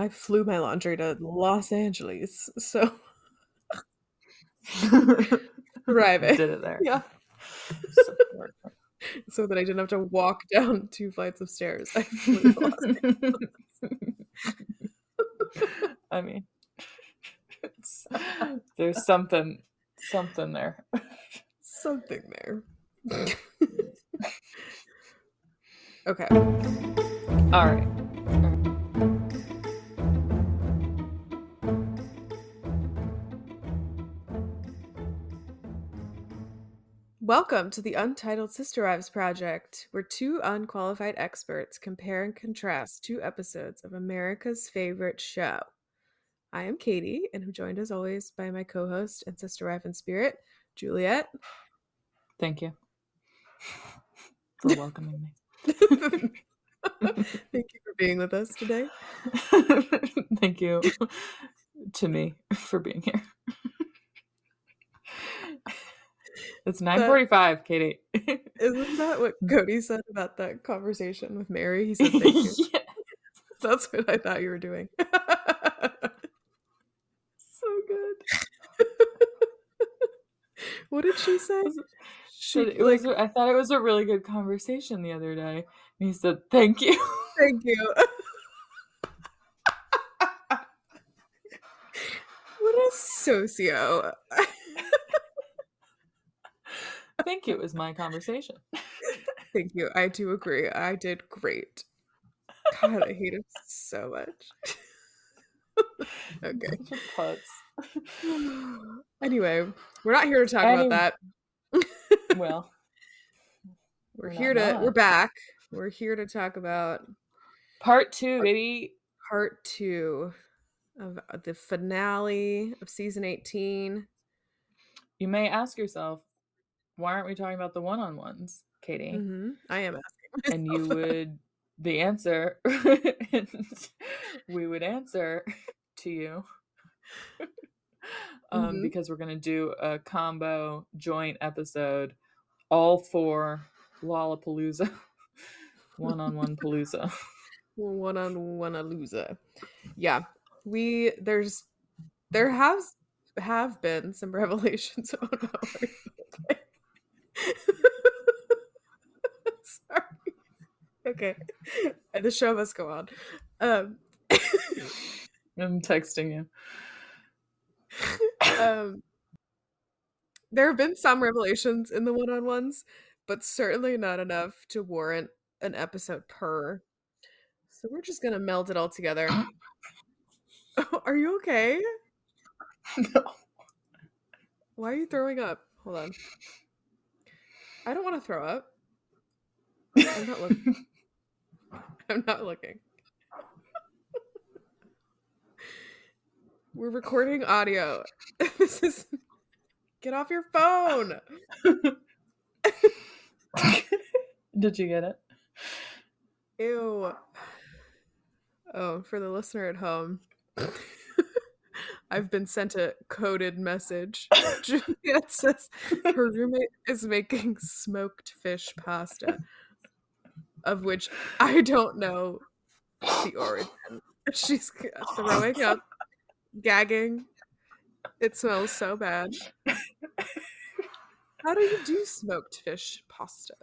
I flew my laundry to Los Angeles, so private. Did it there. Yeah, so that I didn't have to walk down two flights of stairs. I flew to Los Angeles. I mean, there's something, something there. Something there. okay. All right. Welcome to the Untitled Sister Wives Project, where two unqualified experts compare and contrast two episodes of America's favorite show. I am Katie, and I'm joined as always by my co host and sister wife in spirit, Juliet. Thank you for welcoming me. Thank you for being with us today. Thank you to me for being here. It's 9:45, Katie. Isn't that what Kody said about that conversation with Meri? He said, Thank you. Yeah, That's what I thought you were doing. so good. what did she say? She, it was, I thought it was a really good conversation the other day. And he said, "Thank you." thank you. what a socio. I you, it was my conversation. Thank you. I do agree. I did great. God, I hate it so much. okay. Putz. Anyway, we're not here to talk Any- about that. Well, We're We're here to not. we're back. We're here to talk about part two, baby. part two of uh, the finale of season 18. You may ask yourself, why aren't we talking about the one-on-ones, Katie? Mhm. I am asking. And you would, the answer, and we would answer to you. um, Mhm. because we're gonna do a combo joint episode, all for Lollapalooza, one-on-one palooza. one on one a loser. Yeah. We there's there has have been some revelations. Oh no. Are you okay? Sorry. Okay. The show must go on. Um I'm texting you. um, there have been some revelations in the one-on-ones, but certainly not enough to warrant an episode per. So we're just gonna meld it all together. are you okay? No. Why are you throwing up? Hold on. I don't want to throw up. I'm not looking. I'm not looking. We're recording audio. this is. Get off your phone. Did you get it? Ew. Oh, for the listener at home, I've been sent a coded message. Juliet says her roommate is making smoked fish pasta, of which I don't know the origin. She's throwing up, gagging. It smells so bad. How do you do smoked fish pasta?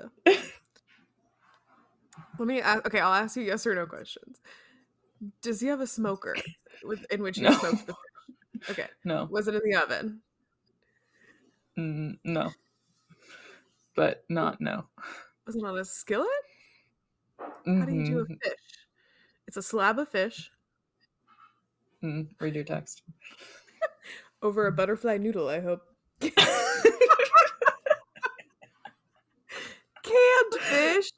Let me ask. Okay, I'll ask you yes or no questions. Does he have a smoker with, in which he No. smoked the fish? Okay. No. Was it in the oven? Mm, no. But not no. Was it on a skillet? How do you do a Mhm. fish? It's a slab of fish Mm, read your text. over a butterfly noodle, I hope. Canned fish?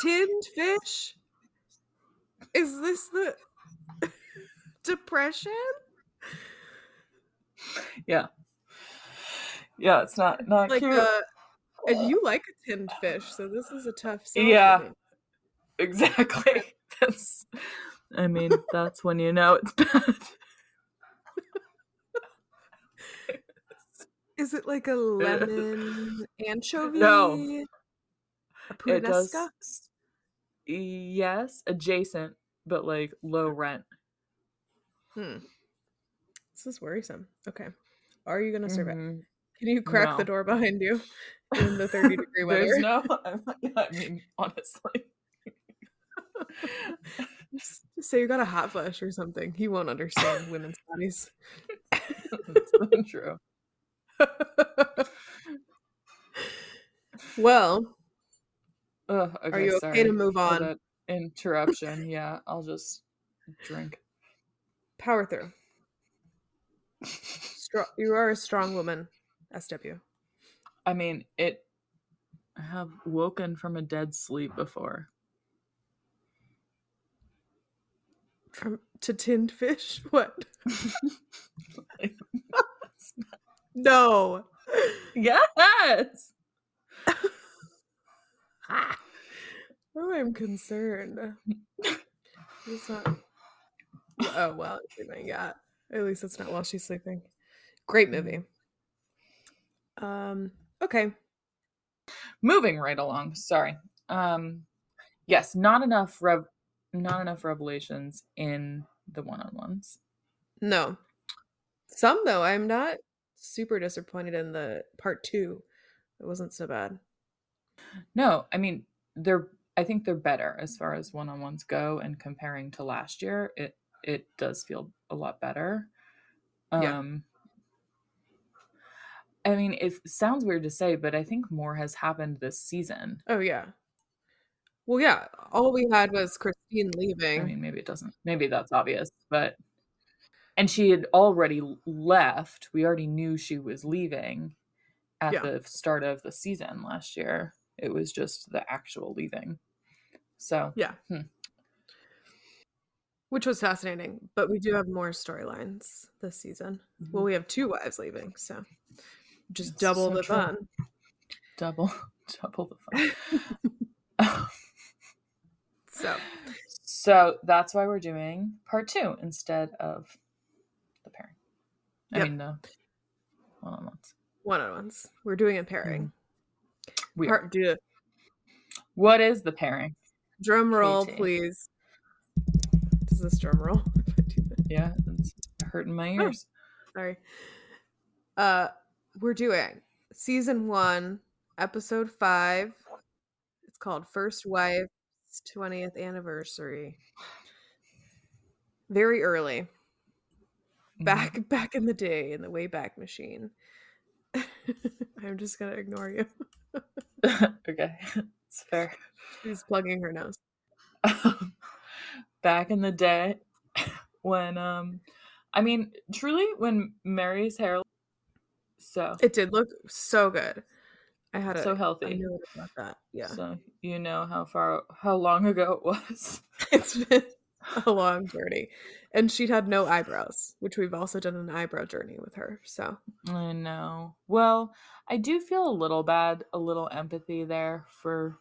Tinned fish? Is this the depression? Yeah. Yeah, it's not not Like cute. uh and you like a tinned fish, so this is a tough for Yeah. exactly. That's I mean, that's when you know it's bad. Is it like a lemon anchovy? No. A It does yes, adjacent, but like low rent. Hmm. This is worrisome. Okay. Are you going to survive? Mhm. Can you crack the door behind you in the 30 degree weather? There's no. I mean, honestly. Just say you got a hot flash or something. He won't understand women's bodies. That's so true. well, Ugh, okay, are you okay to move on? interruption. Yeah, I'll just drink. Power through. Stro- you are a strong woman, SW. I mean, it. I have woken from a dead sleep before. From to tinned fish? What? No. yes. Oh, I'm concerned. It's not. Oh well, sleeping. Yeah, at least it's not while she's sleeping. Great movie. Um. Okay. Moving right along. Sorry. Um. Yes, not enough rev. Not enough revelations in the one-on-ones. No. Some though. I'm not super disappointed in the part two. It wasn't so bad. No, I mean they're. I think they're better as far as one-on-ones go, and comparing to last year, it it does feel a lot better. Yeah. Um. I mean, it sounds weird to say, but I think more has happened this season. Oh yeah. Well, yeah. All we had was Christine leaving. I mean, maybe it doesn't. Maybe that's obvious, but and she had already left. We already knew she was leaving at Yeah. the start of the season last year. It was just the actual leaving. So Yeah. Hmm. Which was fascinating, but we do have more storylines this season. Well, Mhm. we have two wives leaving, so just Yes, double so the true. fun. double double the fun. So, so that's why we're doing part two instead of the pairing. I Yep. mean the one on ones. one on ones. We're doing a pairing. We are. Part two. What is the pairing? Drum roll, please. This drum roll? If I do that? Yeah, it's hurting my Oh. ears. Sorry. Uh, we're doing season one, episode five. It's called First Wife's 20th Anniversary. Very early. Mhm. back back in the day in the Wayback Machine. I'm just gonna ignore you. okay, it's fair. She's plugging her nose. Back in the day, when um, I mean, truly, when Meri's hair, so It did look so good. I had a so healthy. note about that. Yeah, So you know how far, how long ago it was. it's been a long journey, and she'd had no eyebrows, which we've also done an eyebrow journey with her. So I know. Well, I do feel a little bad, a little empathy there for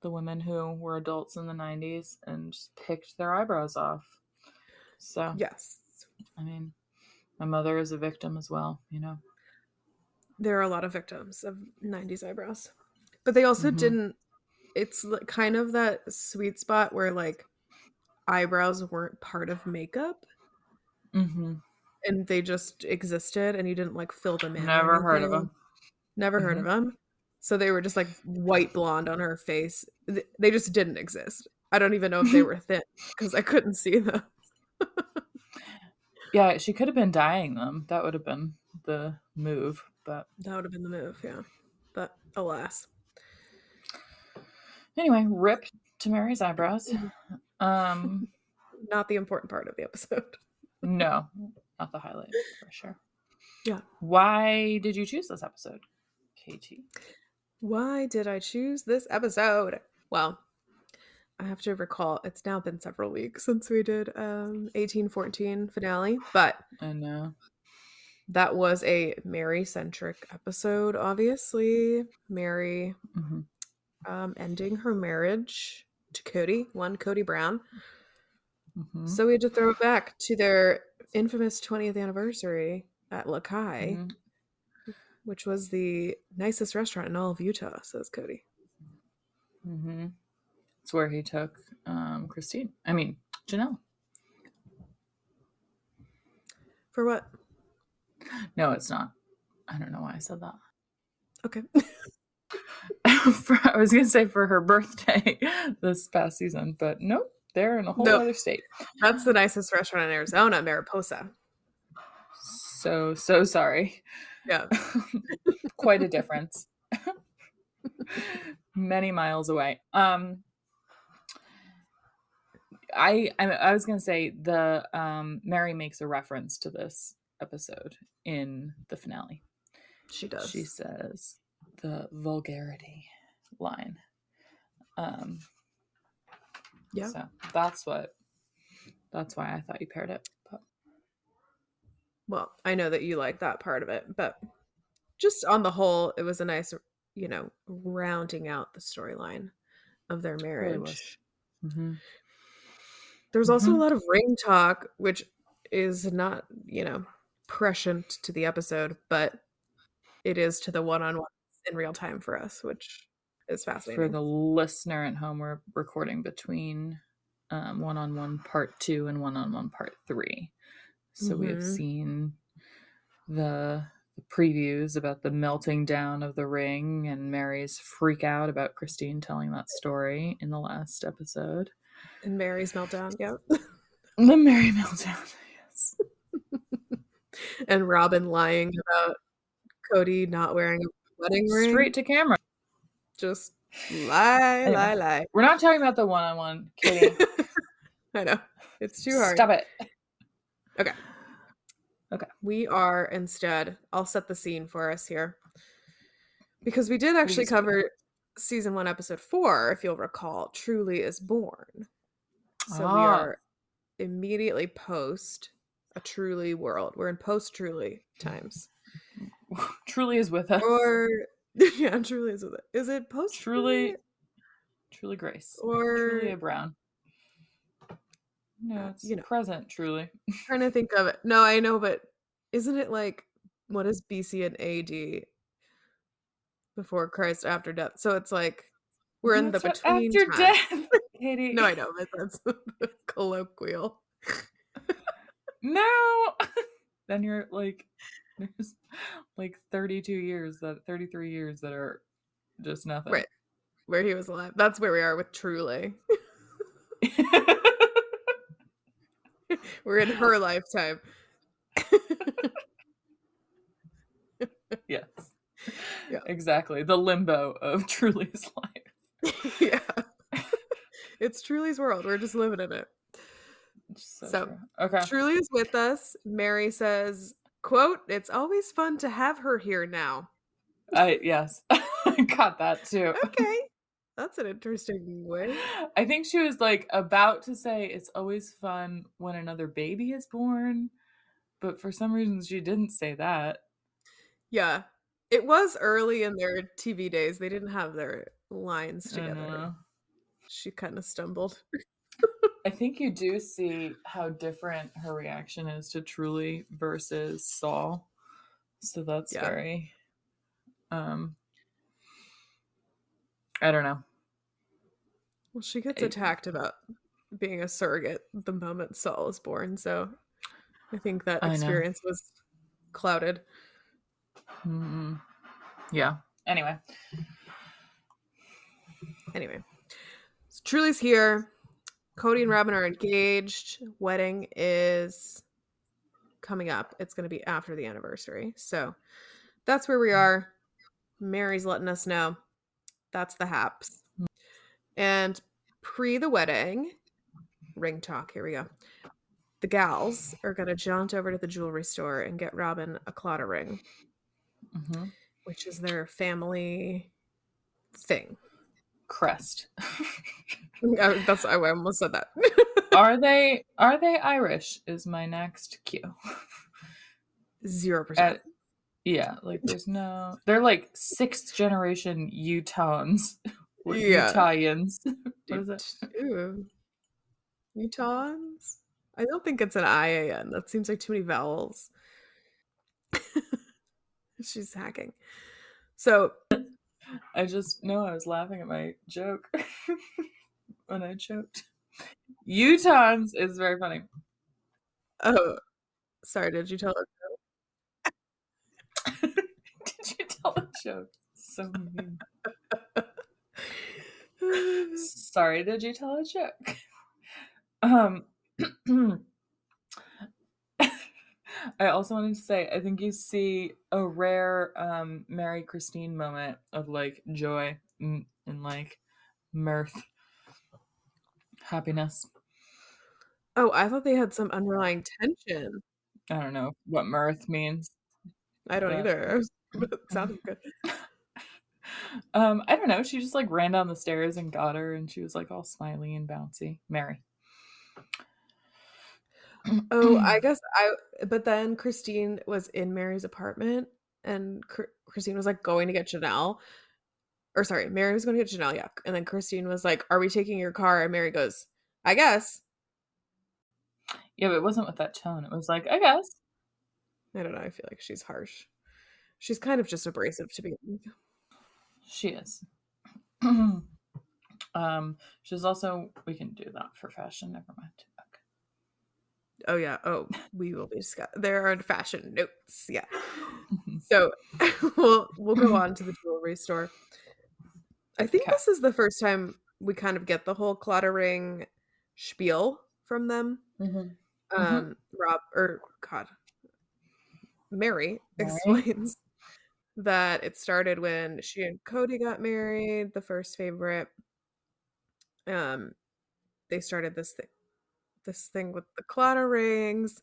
the women who were adults in the 90s and just picked their eyebrows off. So, yes, I mean, my mother is a victim as well, you know. there are a lot of victims of 90s eyebrows, but they also Mhm. didn't. It's kind of that sweet spot where like eyebrows weren't part of makeup. Mm-hmm. and they just existed and you didn't like fill them in. Never heard of them. Never heard of them. So they were just like white blonde on her face. They just didn't exist. I don't even know if they were thin because I couldn't see them. Yeah, she could have been dyeing them. That would have been the move. But That would have been the move, yeah. But alas. anyway, rip to Meri's eyebrows. Um, Not the important part of the episode. no, not the highlight for sure. Yeah. Why did you choose this episode, Katie? Why did I choose this episode? Well, I have to recall it's now been several weeks since we did um 1814 finale, but I know. that was a Meri centric episode, obviously. Meri hmm um, ending her marriage to Kody, one Kody Brown. hmm So we had to throw it back to their infamous 20th anniversary at Lakai, Mhm. Which was the nicest restaurant in all of Utah, says Kody. hmm It's where he took um, Christine. I mean, Janelle. For what? No, it's not. I don't know why I said that. Okay. for, I was gonna say for her birthday this past season, but nope, they're in a whole Nope. other state. That's the nicest restaurant in Arizona, Mariposa. So so sorry. Yeah. Quite a difference. Many miles away. Um I, I I was gonna say the um Meri makes a reference to this episode in the finale. She does. She says the vulgarity line. Um Yeah. So that's what that's why I thought you paired it. Well, I know that you like that part of it, but just on the whole, it was a nice, you know, rounding out the storyline of their was. marriage. mm-hmm. There's also Mhm. a lot of ring talk, which is not, you know, prescient to the episode, but it is to the one on one in real time for us, which is fascinating. for the listener at home, we're recording between um, one-on-one part two and one-on-one part three. So we have Mhm. seen the, the previews about the melting down of the ring and Meri's freak out about Christine telling that story in the last episode. and Meri's meltdown, yeah. The Meri meltdown, yes. and Robyn lying about Kody not wearing a wedding ring. Straight to camera. Just lie, Anyway. lie, lie. We're not talking about the one-on-one, Katie. I know. It's too hard. Stop it. We are instead, I'll set the scene for us here. Because we did actually cover season one, episode four, if you'll recall, Truly is Born. So we Ah. are immediately post a Truly world. We're in post Truly times. Truly is with us. Or, yeah, Truly is with it. Is it post Truly, truly Grace. Or Truly Brown. No, uh, it's you know. present, truly. trying to think of it. No, I know, but isn't it like what is BC and AD before Christ after death? So it's like we're in the That's what- between after time. death, Katie. No, I know, but that's colloquial. No. then you're like, there's like 32 years that 33 years that are just nothing. Right. Where he was alive. That's where we are with Truly. We're in her lifetime. yes. Yeah. Exactly. The limbo of Truly's life. yeah. it's Truly's world. We're just living in it. So, So, okay. Truly is with us. Mary says, quote, it's always fun to have her here now. I yes. I got that too. Okay. That's an interesting way. I think she was like about to say it's always fun when another baby is born, but for some reason she didn't say that. Yeah. It was early in their TV days. They didn't have their lines together. She kind of stumbled. I think you do see how different her reaction is to Truly versus Sol. So that's Yeah. very um I don't know. Well, she gets attacked about being a surrogate the moment Sol is born. So I think that experience was clouded. Mm, yeah. Anyway, Anyway, so Truly's here. Kody and Robyn are engaged. Wedding is coming up. It's going to be after the anniversary. So that's where we are. Meri's letting us know that's the haps. And pre the wedding, ring talk. Here we go. The gals are going to jaunt over to the jewelry store and get Robyn a Claddagh ring, mhm. which is their family thing. crest. Uh, That's I almost said that. are they are they Irish? Is my next cue. Zero percent. Yeah, like there's no. They're like sixth generation Utahns. Yeah. Italians. what is? Ooh. Utahns? I don't think it's an IAN. That seems like too many vowels. She's hacking. So I just know I was laughing at my joke when I choked. Utahns is very funny. oh Sorry, did you tell a joke? did you tell a joke? So mean. Sorry, did you tell a joke? Um I also wanted to say I think you see a rare um Meri Christine moment of like joy and, and like mirth, happiness. Oh, I thought they had some underlying tension. I don't know what mirth means. I don't but... either. Sounded good. um, I don't know. She just like ran down the stairs and got her, and she was like all smiley and bouncy. Meri. oh, I guess I. But then Christine was in Meri's apartment, and Christine was like going to get Janelle, or sorry, Meri was going to get Janelle. Yeah, and then Christine was like, "Are we taking your car?" And Meri goes, "I guess." Yeah, but it wasn't with that tone. It was like, "I guess." I don't know. I feel like she's harsh. She's kind of just abrasive to be. She is. um, she's also. We can do that for fashion. Never mind. Oh yeah. Oh, we will be discussing. There are fashion notes. Yeah. so we'll we'll go on to the jewelry store. I think okay. this is the first time we kind of get the whole Claddagh spiel from them. Mm-hmm. mm-hmm. Um, mm-hmm. Rob or God, Meri, Meri explains that it started when she and Kody got married. The first favorite. Um, they started this thing this thing with the Claddagh rings.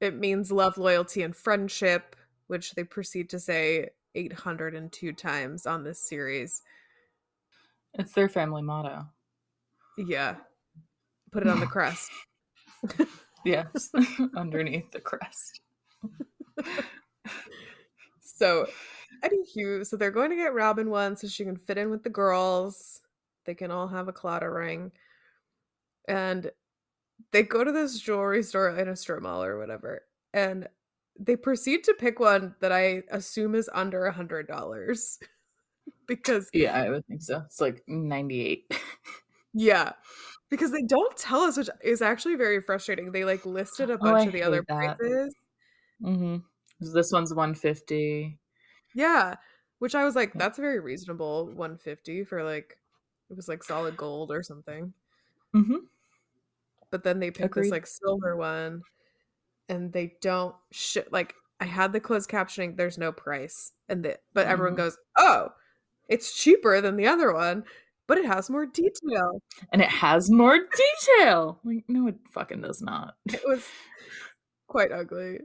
It means love, loyalty, and friendship, which they proceed to say 802 times on this series. It's their family motto. Yeah. Put it on the crest. yes, underneath the crest. so, anywho, so they're going to get Robyn one so she can fit in with the girls. They can all have a Claddagh ring. And they go to this jewelry store in a strip mall or whatever, and they proceed to pick one that I assume is under a hundred dollars. because Yeah, I would think so. It's like 98. yeah. Because they don't tell us, which is actually very frustrating. They like listed a oh, bunch oh, of the other that. prices. Mm-hmm. This one's 150. Yeah. Which I was like, that's very reasonable. 150 for like it was like solid gold or something. Mm-hmm but then they pick Agreed. this like silver one and they don't sh- like I had the closed captioning there's no price and the, but mm-hmm. everyone goes oh it's cheaper than the other one but it has more detail and it has more detail like no it fucking does not it was quite ugly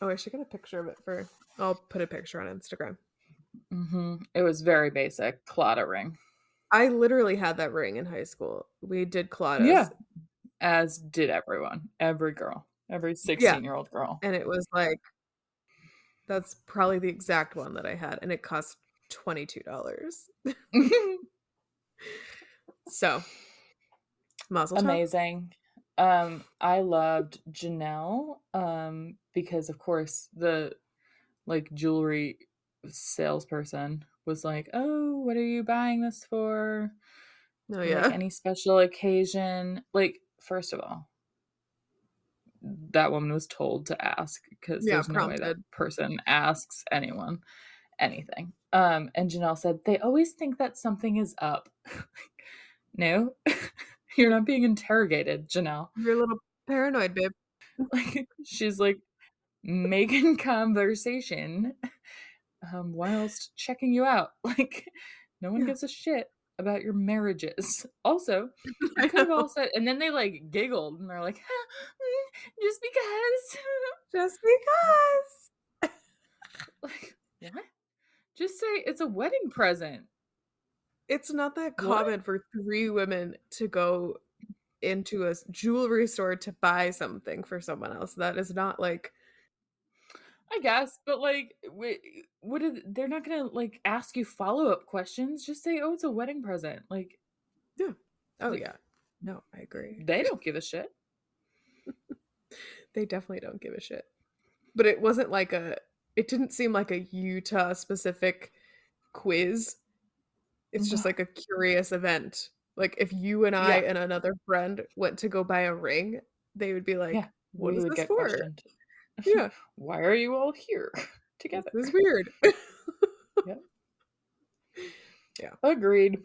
oh I should get a picture of it for I'll put a picture on Instagram mm-hmm. it was very basic Claddagh ring I literally had that ring in high school. We did Claddagh. Yeah. As did everyone. Every girl. Every 16 yeah. year old girl. And it was like that's probably the exact one that I had. And it cost $22. so Mazel Amazing. Um, I loved Janelle, um, because of course the like jewelry salesperson was like, "Oh, what are you buying this for?" Oh yeah. Like, any special occasion? Like, first of all, that woman was told to ask because yeah, there's prompted. no way that person asks anyone anything. Um, and Janelle said, "They always think that something is up." no, you're not being interrogated, Janelle. You're a little paranoid, babe. like she's like making conversation um, whilst checking you out. Like, no one yeah. gives a shit about your marriages. Also, you could have also, said, and then they like giggled and they're like, mm, just because. Just because. like, what? Just say it's a wedding present. It's not that common what? for three women to go into a jewelry store to buy something for someone else. That is not like I guess, but like, what are they're not gonna like ask you follow up questions? Just say, "Oh, it's a wedding present." Like, yeah, oh like, yeah, no, I agree. They don't give a shit. they definitely don't give a shit. But it wasn't like a. It didn't seem like a Utah specific quiz. It's just like a curious event. Like if you and I yeah. and another friend went to go buy a ring, they would be like, yeah. What is this get for? questioned. Yeah, Why are you all here together? this is weird. Yeah. Yeah. Agreed.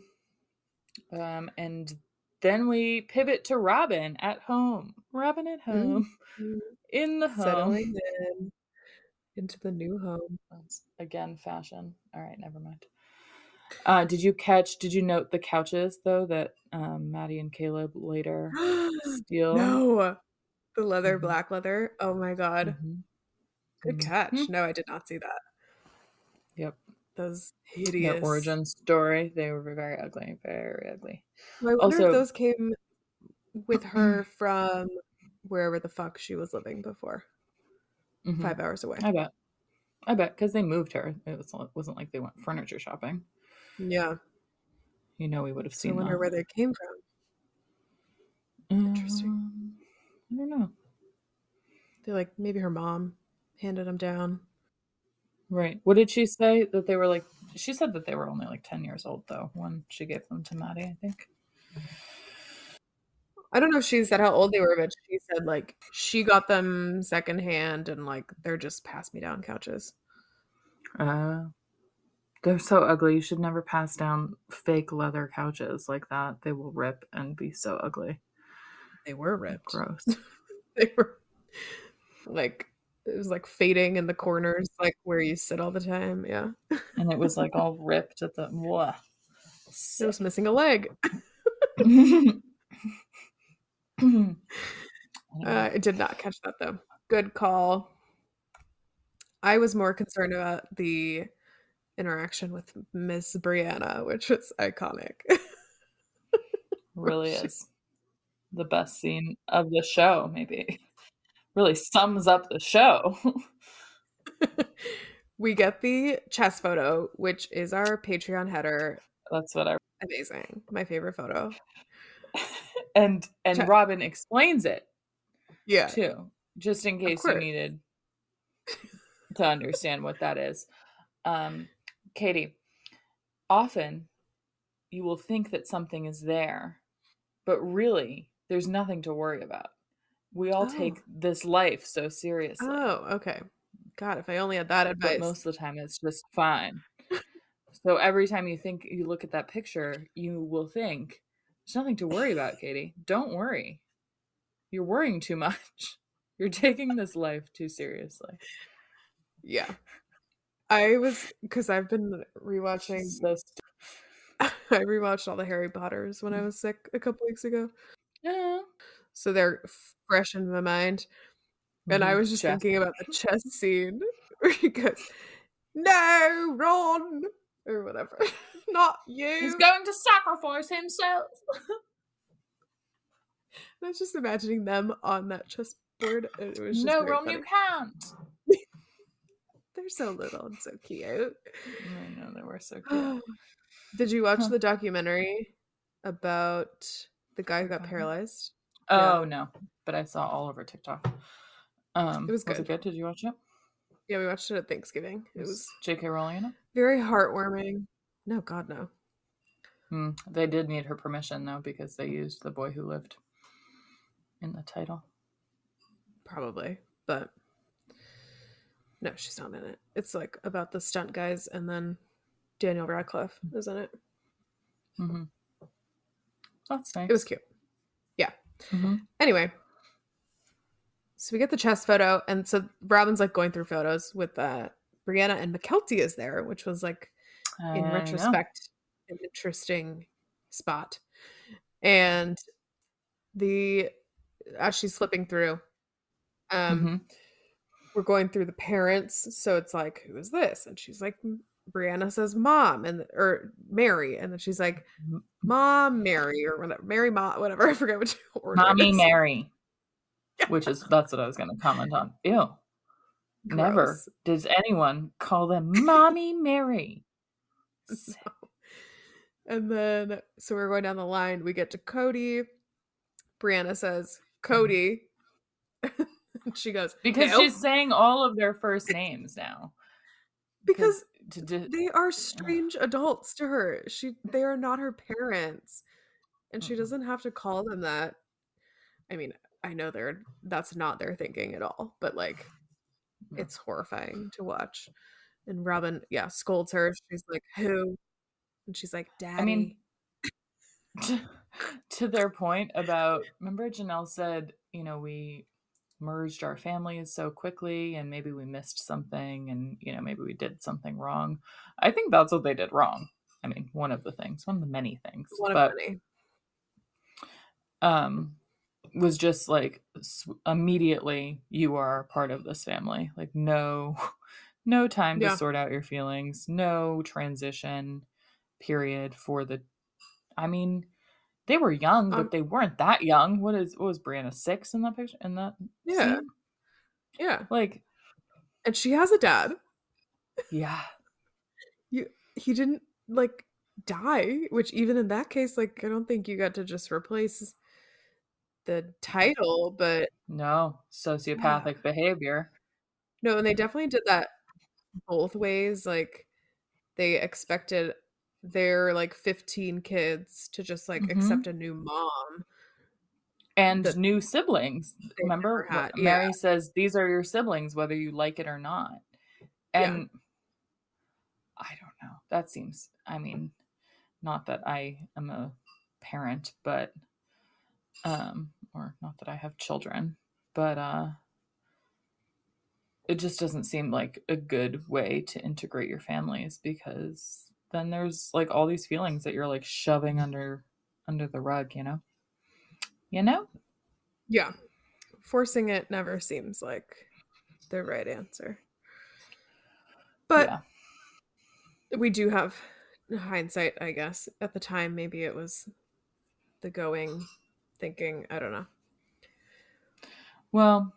Um, and then we pivot to Robyn at home. Robyn at home. In the home. Settling in into the new home. That's, again, fashion. All right, never mind. Uh, did you catch, did you note the couches, though, that um, Maddie and Caleb later steal? no, the leather, Mhm. black leather. Oh my god, Mhm. good Mhm. catch. No, I did not see that. Yep. Those hideous Their origin story. They were very ugly. Very ugly. I wonder Also- if those came with her from wherever the fuck she was living before, Mhm. five hours away. I bet. I bet because they moved her. It was, wasn't like they went furniture shopping. Yeah, You know, we would have so I seen wonder that. where they came from. Interesting. Um, I don't know. They're like maybe her mom handed them down. Right. What did she say? That they were like, she said that they were only like 10 years old, though, when she gave them to Maddie, I think. I don't know if she said how old they were, but she said like she got them secondhand and like they're just pass me down couches. Uh, they're so ugly. You should never pass down fake leather couches like that. They will rip and be so ugly. They were ripped. Gross. They were like it was like fading in the corners, like where you sit all the time. Yeah, and it was like all ripped at the. Blah. it was missing a leg. Uh, I did not catch that though. Good call. I was more concerned about the interaction with Miss Breanna, which was iconic. really is the best scene of the show, maybe. Really sums up the show. we get the chess photo, which is our Patreon header. That's what I. Amazing. My favorite photo. And and Check. Robyn explains it Yeah. too, just in case you needed to understand what that is. Um, Katie, often you will think that something is there, but really there's nothing to worry about. We all Oh. take this life so seriously. Oh, okay. God, if I only had that advice. but most of the time it's just fine. so every time you think you look at that picture, you will think there's nothing to worry about, Katie. Don't worry. You're worrying too much. You're taking this life too seriously. yeah. I was because I've been rewatching this. I rewatched all the Harry Potters when I Mm. was sick a couple weeks ago. yeah. So they're fresh in my mind. And I Mhm. was just Chess. thinking about the chess scene where he goes, No, Ron or whatever. Not you. He's going to sacrifice himself. I was just imagining them on that chessboard. and It was No, Ron, funny. you can't. They're so little and so cute. I know they were so cute. Did you watch Huh. the documentary about the guy who got paralyzed? Yeah. Oh no, but I saw all over TikTok. Um, It was Was it good. good? Did you watch it? Yeah, we watched it at Thanksgiving. It was J.K. Rowling in it. very heartwarming. No, God, no. Hmm. They did need her permission though because they used the boy who lived in the title. Probably, but no, she's not in it. It's like about the stunt guys, and then Daniel Radcliffe is in it. hmm That's nice. It was cute. Mhm. Anyway, so we get the chest photo, and so Robyn's like going through photos with uh, Breanna, and Mykelti is there, which was like in I know. retrospect an interesting spot. And the as she's flipping through, um, Mhm. We're going through the parents, so it's like, who is this? And she's like, Breanna says mom and or Meri, and then she's like, Mom Meri or whatever, Meri Mom, whatever. I forget which order. Mommy. Meri, which is that's what I was going to comment on. Ew. Never does anyone call them Mommy Meri. So. And then, so we're going down the line. We get to Kody. Breanna says, mm-hmm. Kody. and she goes, Because "No," she's saying all of their first names now. because they are strange adults to her. She they are not her parents. And she doesn't have to call them that. I mean, I know they're that's not their thinking at all, but like Yeah. it's horrifying to watch. And Robyn, yeah, scolds her. She's like, "Who?" And she's like, "Daddy." I mean, to, to their point about remember Janelle said, you know, we merged our families so quickly and maybe we missed something and you know maybe we did something wrong. I think that's what they did wrong. I mean, one of the things, one of the many things. one but of many. um was just like immediately you are part of this family. Like no no time to sort out your feelings, no transition period for the I mean, they were young, but Um, they weren't that young. What is what was Breanna six in that picture in that Yeah. scene? Yeah. Like, And she has a dad. yeah. You he didn't like die, which even in that case, like I don't think you got to just replace the title, but No, sociopathic behavior. no, and they definitely did that both ways. Like they expected their like 15 kids to just like Mhm. accept a new mom. And That new siblings. Remember? had. What- Meri Yeah. says these are your siblings, whether you like it or not. Yeah. And I don't know. That seems I mean, not that I am a parent, but um or not that I have children, but uh it just doesn't seem like a good way to integrate your families because then there's like all these feelings that you're like shoving under under the rug, you know? You know? Yeah. Forcing it never seems like the right answer. But yeah. we do have hindsight, I guess. At the time, maybe it was the going thinking. I don't know. Well,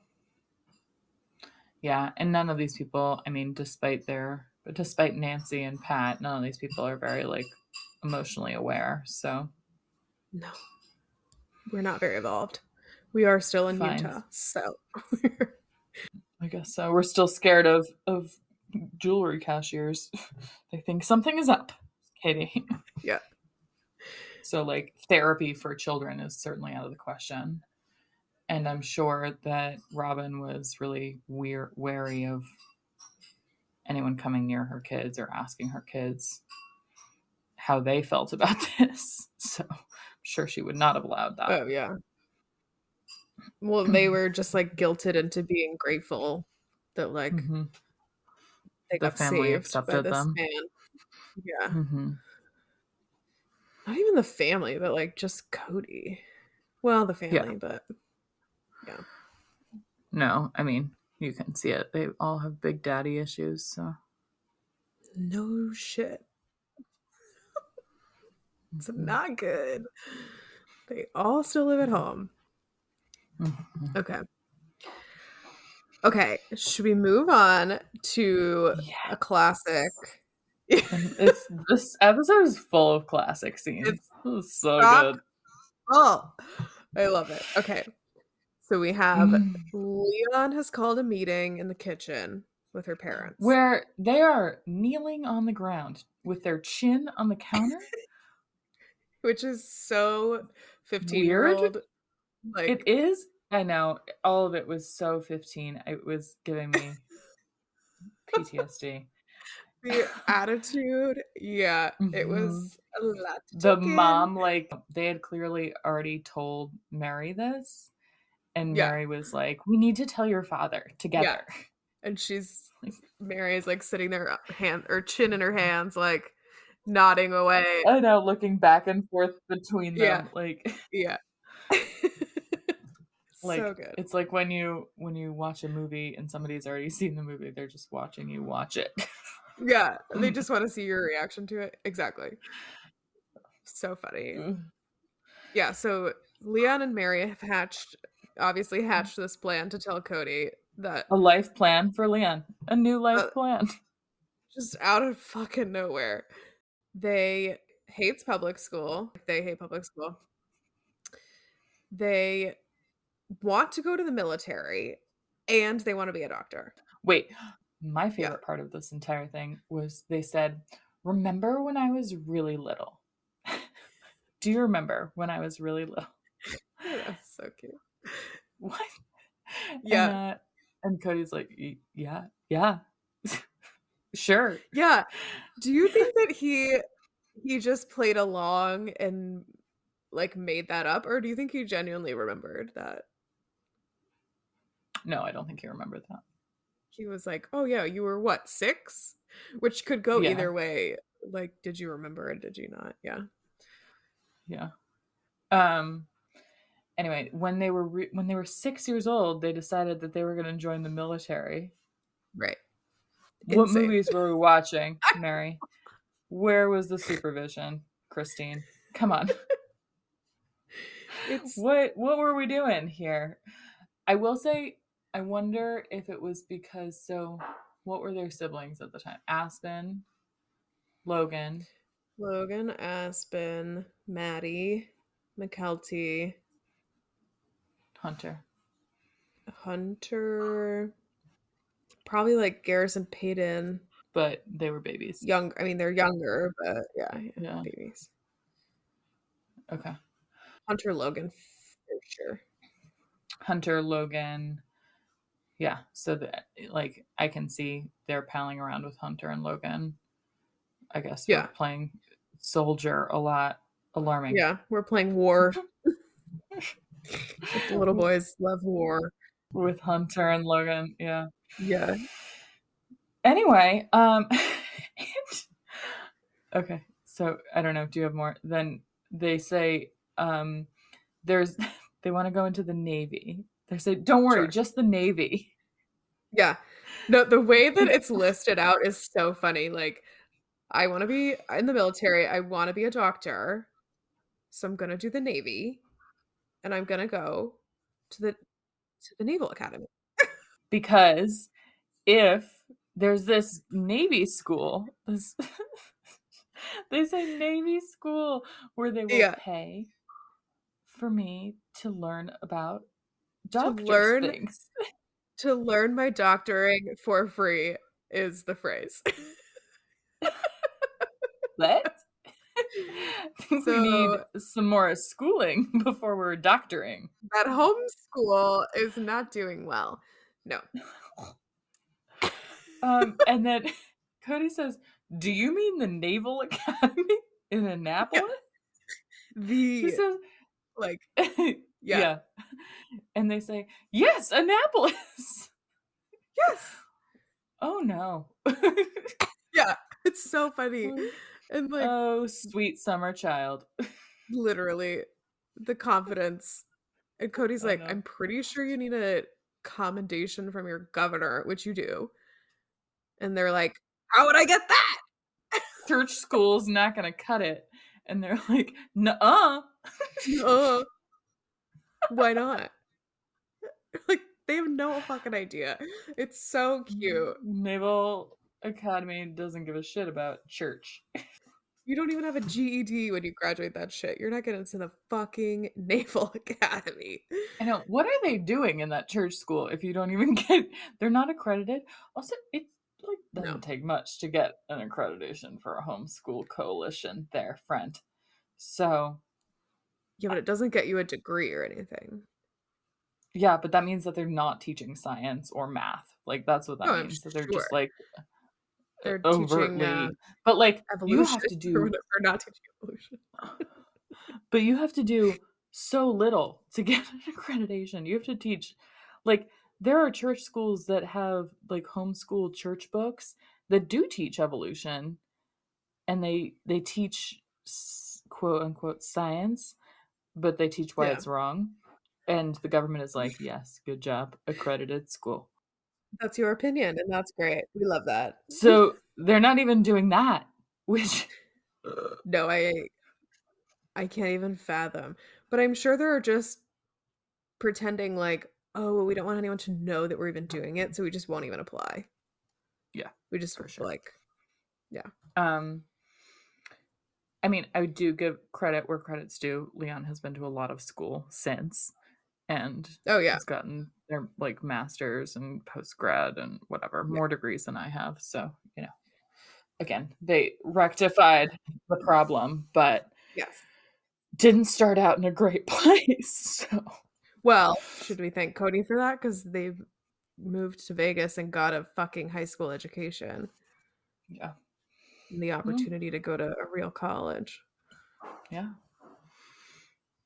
yeah, and none of these people, I mean, despite their but despite Nancy and Pat, none of these people are very like emotionally aware. So No. We're not very evolved. We are still in Fine. Utah. So I guess so. We're still scared of of jewelry cashiers. they think something is up. Katie. Yeah. So like therapy for children is certainly out of the question. And I'm sure that Robyn was really weir- wary of anyone coming near her kids or asking her kids how they felt about this. So I'm sure she would not have allowed that. Oh yeah. Well, they were just like guilted into being grateful that like Mhm, they The got family saved by accepted this them. man. Yeah. mhm. Not even the family, but like just Kody. Well, the family, but yeah. No, I mean, you can see it. They all have big daddy issues. So no shit. It's Mhm, not good. They all still live at home. mhm. Okay. Okay. Should we move on to Yeah. a classic? It's this episode is full of classic scenes. It's so good. Oh, I love it. Okay. So we have Mm. Leon has called a meeting in the kitchen with her parents. Where they are kneeling on the ground with their chin on the counter. which is so 15 year Weird. old. Like, it is. I know. All of it was so 15. It was giving me PTSD. the attitude. Yeah, it was a lot. the in. mom like they had clearly already told meri this and Yeah. meri was like we need to tell your father together Yeah. and she's Meri is like sitting there, uh, hand or chin in her hands, like nodding away. i know looking back and forth between them Yeah. like Yeah. like so good. it's like when you when you watch a movie and somebody's already seen the movie they're just watching you watch it Yeah, they just want to see your reaction to it. Exactly. So funny. Yeah, so Leon and Meri have hatched, obviously hatched this plan to tell Kody that a life plan for leon a new life Uh, plan just out of fucking nowhere, they hates public school. They hate public school. They want to go to the military and they want to be a doctor. Wait, my favorite part of this entire thing was they said, Remember when I was really little? Do you remember when I was really little? That's so cute. what? Yeah. And, uh, and Kody's like, yeah, yeah, sure. Yeah. Do you think that he he just played along and like made that up or do you think he genuinely remembered that? No, I don't think he remembered that. He was like, "Oh yeah, you were what, 6?" Which could go Yeah. either way. Like, did you remember it? Did you not? Yeah. Yeah. Um. Anyway, when they were re- when they were six years old, they decided that they were going to join the military. Right. What Insane. movies were we watching, Meri? Where was the supervision, Christine? Come on. It's what what were we doing here? I will say I wonder if it was because so what were their siblings at the time? Aspen, Logan, Logan, Aspen, Maddie, Mykelti, Hunter. Hunter, probably like Garrison Paedon. But they were babies. Young I mean they're younger, but yeah, yeah, Yeah. babies. Okay. Hunter Logan for sure. Hunter, Logan. Yeah, so that like I can see they're palling around with Hunter and Logan. I guess Yeah. playing soldier a lot. Alarming. Yeah, we're playing war. the little boys love war. With Hunter and Logan. Yeah. Yeah. Anyway, um okay. So I don't know. Do you have more? Then they say um there's they want to go into the Navy. They say, don't worry, Sure. just the Navy. Yeah. No, the way that it's listed out is so funny. Like, I want to be in the military. I want to be a doctor. So I'm going to do the Navy and I'm going to go to the to the Naval Academy. because if there's this Navy school, this they say Navy school where they will Yeah. pay for me to learn about doctors learn- things. To learn my doctoring for free is the phrase. What? Think we need some more schooling before we're doctoring. that homeschool is not doing well. No. Um, and then Kody says, "Do you mean the Naval Academy in Annapolis?" He The says, like yeah. yeah. And they say, Yes, Annapolis. Yes. oh no. Yeah. It's so funny. And like oh, sweet summer child. literally the confidence. And Kody's like. I'm pretty sure you need a commendation from your governor, which you do. And they're like, How would I get that? Church school's not gonna cut it. And they're like, Nuh-uh. Uh, why not? Like they have no fucking idea. It's so cute. Naval Academy doesn't give a shit about church. You don't even have a GED when you graduate that shit. You're not getting into the fucking Naval Academy. I know. What are they doing in that church school if you don't even get they're not accredited? Also, it like doesn't No. take much to get an accreditation for a homeschool coalition there, friend. So Yeah, but it doesn't get you a degree or anything. yeah, but that means that they're not teaching science or math. Like that's what that oh, No, means. That they're sure. just like They're overtly teaching uh, but like you evolution. have to do not teaching evolution. but you have to do so little to get an accreditation. You have to teach like there are church schools that have like homeschool church books that do teach evolution and they they teach quote unquote science but they teach why Yeah. it's wrong and the government is like yes good job accredited school That's your opinion, and that's great. We love that. so they're not even doing that which No, I I can't even fathom. But I'm sure they're just pretending like, oh, well, we don't want anyone to know that we're even doing it, so we just won't even apply. Yeah, We just for sure. like yeah. um i mean i do give credit where credit's due leon has been to a lot of school since and oh yeah. has gotten their like masters and post grad and whatever more degrees than i have so you know again they rectified the problem but Yes. didn't start out in a great place so Well, should we thank Kody for that? Because they've moved to Vegas and got a fucking high school education. Yeah. And the mm-hmm. opportunity to go to a real college. Yeah.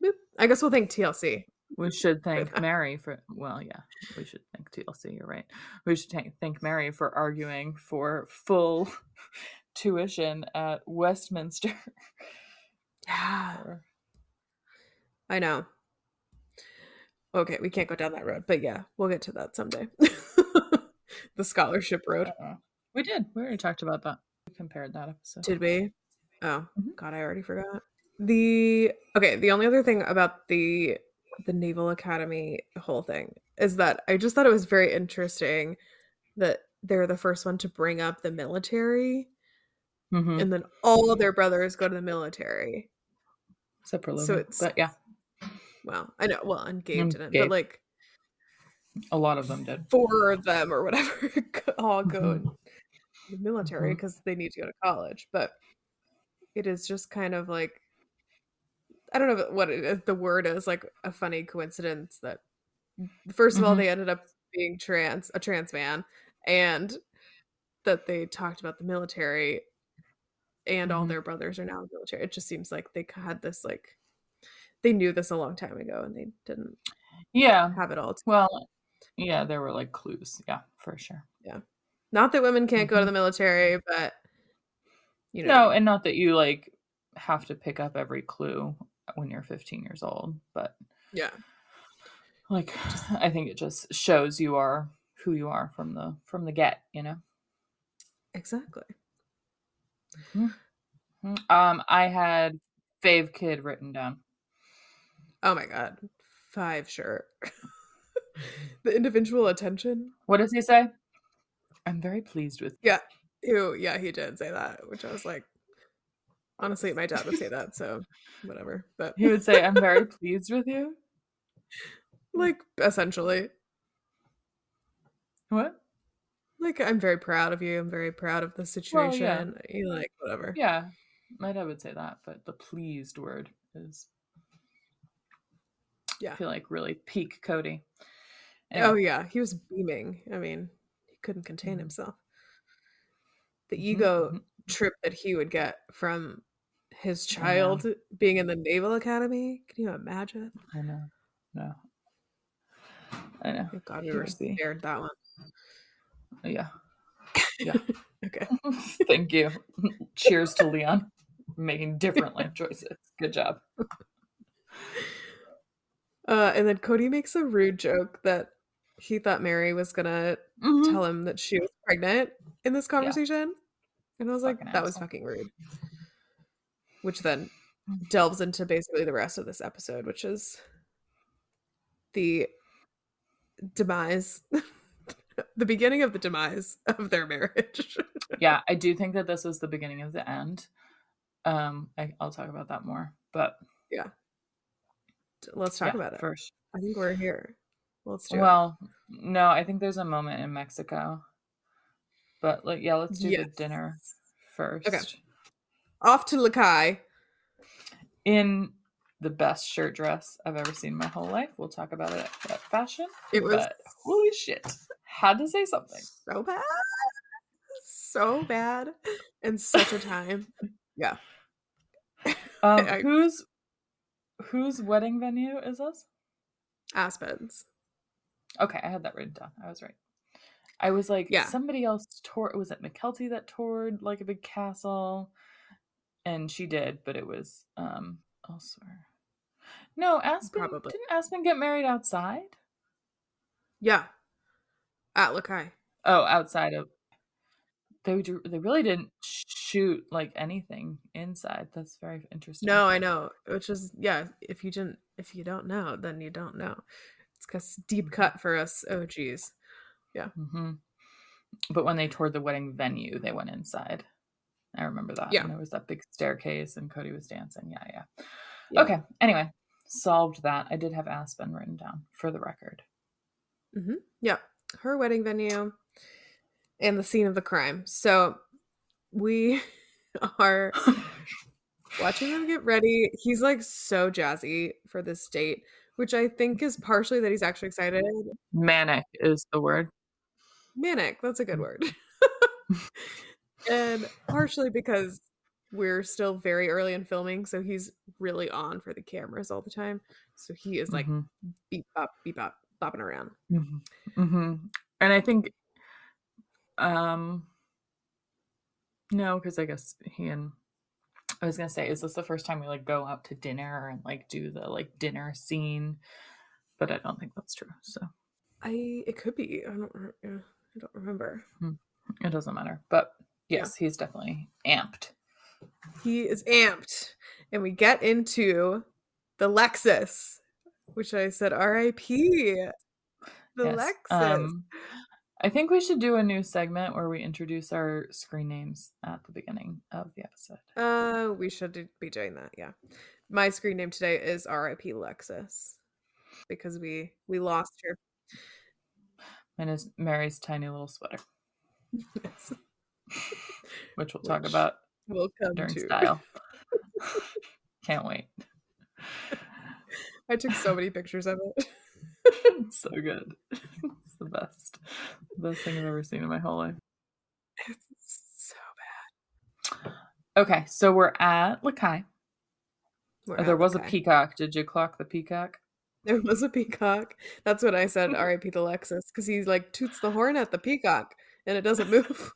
Boop. I guess we'll thank TLC. We should thank Meri for, well, yeah, we should thank TLC. You're right. We should thank, thank Meri for arguing for full tuition at Westminster. Yeah. I know. Okay, we can't go down that road, but yeah, we'll get to that someday. the scholarship road. Uh-uh. We did. We already talked about that. We compared that episode. Did we? Oh, Mhm. god, I already forgot. The okay, the only other thing about the the Naval Academy whole thing is that I just thought it was very interesting that they're the first one to bring up the military Mhm. and then all of their brothers go to the military. Except for Logan. So it's but yeah, well, I know, well, and Gabe And didn't, Gabe. but like a lot of them did. four of them or whatever all go Mhm. in the military because they need to go to college. But it is just kind of like I don't know what it the word is like a funny coincidence that first of all Mhm. they ended up being trans a trans man and that they talked about the military and all Mhm. their brothers are now in the military. It just seems like they had this like they knew this a long time ago and they didn't Yeah. have it all Well, yeah, there were like clues. Yeah, for sure. Yeah. Not that women can't go to Mhm. the military, but you know, No, and not that you like have to pick up every clue when you're 15 years old, but yeah, like I think it just shows you are who you are from the from the get, you know. exactly. Um, I had fave kid written down. Oh my god, five sure. the individual attention. What does he say? I'm very pleased with. Yeah ew, yeah, he did say that, which I was like, honestly, my dad would say that, so whatever. But He would say, "I'm very pleased with you." like essentially, What? like I'm very proud of you. I'm very proud of the situation. You like whatever. Yeah, my dad would say that, but the pleased word is, Yeah. I feel like really peak Kody. Oh yeah, he was beaming. I mean, he couldn't contain Mhm. himself. The Mhm, ego mhm. trip that he would get from his child being in the Naval Academy. Can you imagine? I know. No. I know. Thank God we were spared that one. Yeah. Yeah. okay. Thank you. Cheers to Leon making different life choices. Good job. Uh, and then Kody makes a rude joke that he thought Meri was gonna Mhm. tell him that she was pregnant in this conversation. And I was like, Fucking that was fucking rude. Which then delves into basically the rest of this episode, which is the demise, the beginning of the demise of their marriage. Yeah, I do think that this is the beginning of the end. Um, I, I'll talk about that more, but yeah, Let's talk yeah, about it. first. I think we're here. Let's do it. Well, no, I think there's a moment in Mexico, but like, yeah, let's do the dinner first. Off to La Caille. In the best shirt dress I've ever seen in my whole life. We'll talk about it at fashion. It was holy shit. Had to say something. so bad. So bad. And such a time. Yeah. Um, I- whose whose wedding venue is this? Aspens. Okay, I had that written down. I was right. I was like, Yeah. somebody else tore. Was it Mykelti that toured like a big castle? And she did, but it was um elsewhere. No, Aspen. Probably. Didn't Aspen get married outside? Yeah. At La Caille. Oh, outside of. They they really didn't shoot like anything inside. That's very interesting. No, I know. Which is yeah, if you didn't if you don't know, then you don't know. It's cause deep cut for us OGs. Yeah. hmm But when they toured the wedding venue, they went inside. I remember that. Yeah. And there was that big staircase, and Cody was dancing. Yeah, yeah. Yeah. Okay. Anyway, solved that. I did have Aspen written down for the record. Mm-hmm. Yeah. Her wedding venue and the scene of the crime. So we are watching them get ready. He's like so jazzy for this date, which I think is partially that he's actually excited. Manic is the word. Manic, that's a good word. and partially because we're still very early in filming, so he's really on for the cameras all the time. So he is like Mhm. beep up, beep up, bopping around. Mhm. Mhm. And I think, um, no, because I guess he and I was gonna say, is this the first time we like go out to dinner and like do the like dinner scene? But I don't think that's true. So I it could be. I don't. yeah, I don't remember. it doesn't matter. But Yeah. yes, he's definitely amped. He is amped, and we get into the Lexus, which I said R.I.P. The Yes. Lexus. Um, I think we should do a new segment where we introduce our screen names at the beginning of the episode. Uh, we should be doing that. Yeah, my screen name today is R.I.P. Lexus because we we lost her. Mine is Mary's tiny little sweater, Yes. which we'll talk about We'll come during to. style. Can't wait. I took so many pictures of it. It's so good. It's the best. The best thing I've ever seen in my whole life. It's so bad. Okay, so we're at La Caille. We're Oh, there at was a peacock. Did you clock the peacock? There was a peacock. That's what I said. R.I.P. the Lexus because he like toots the horn at the peacock and it doesn't move.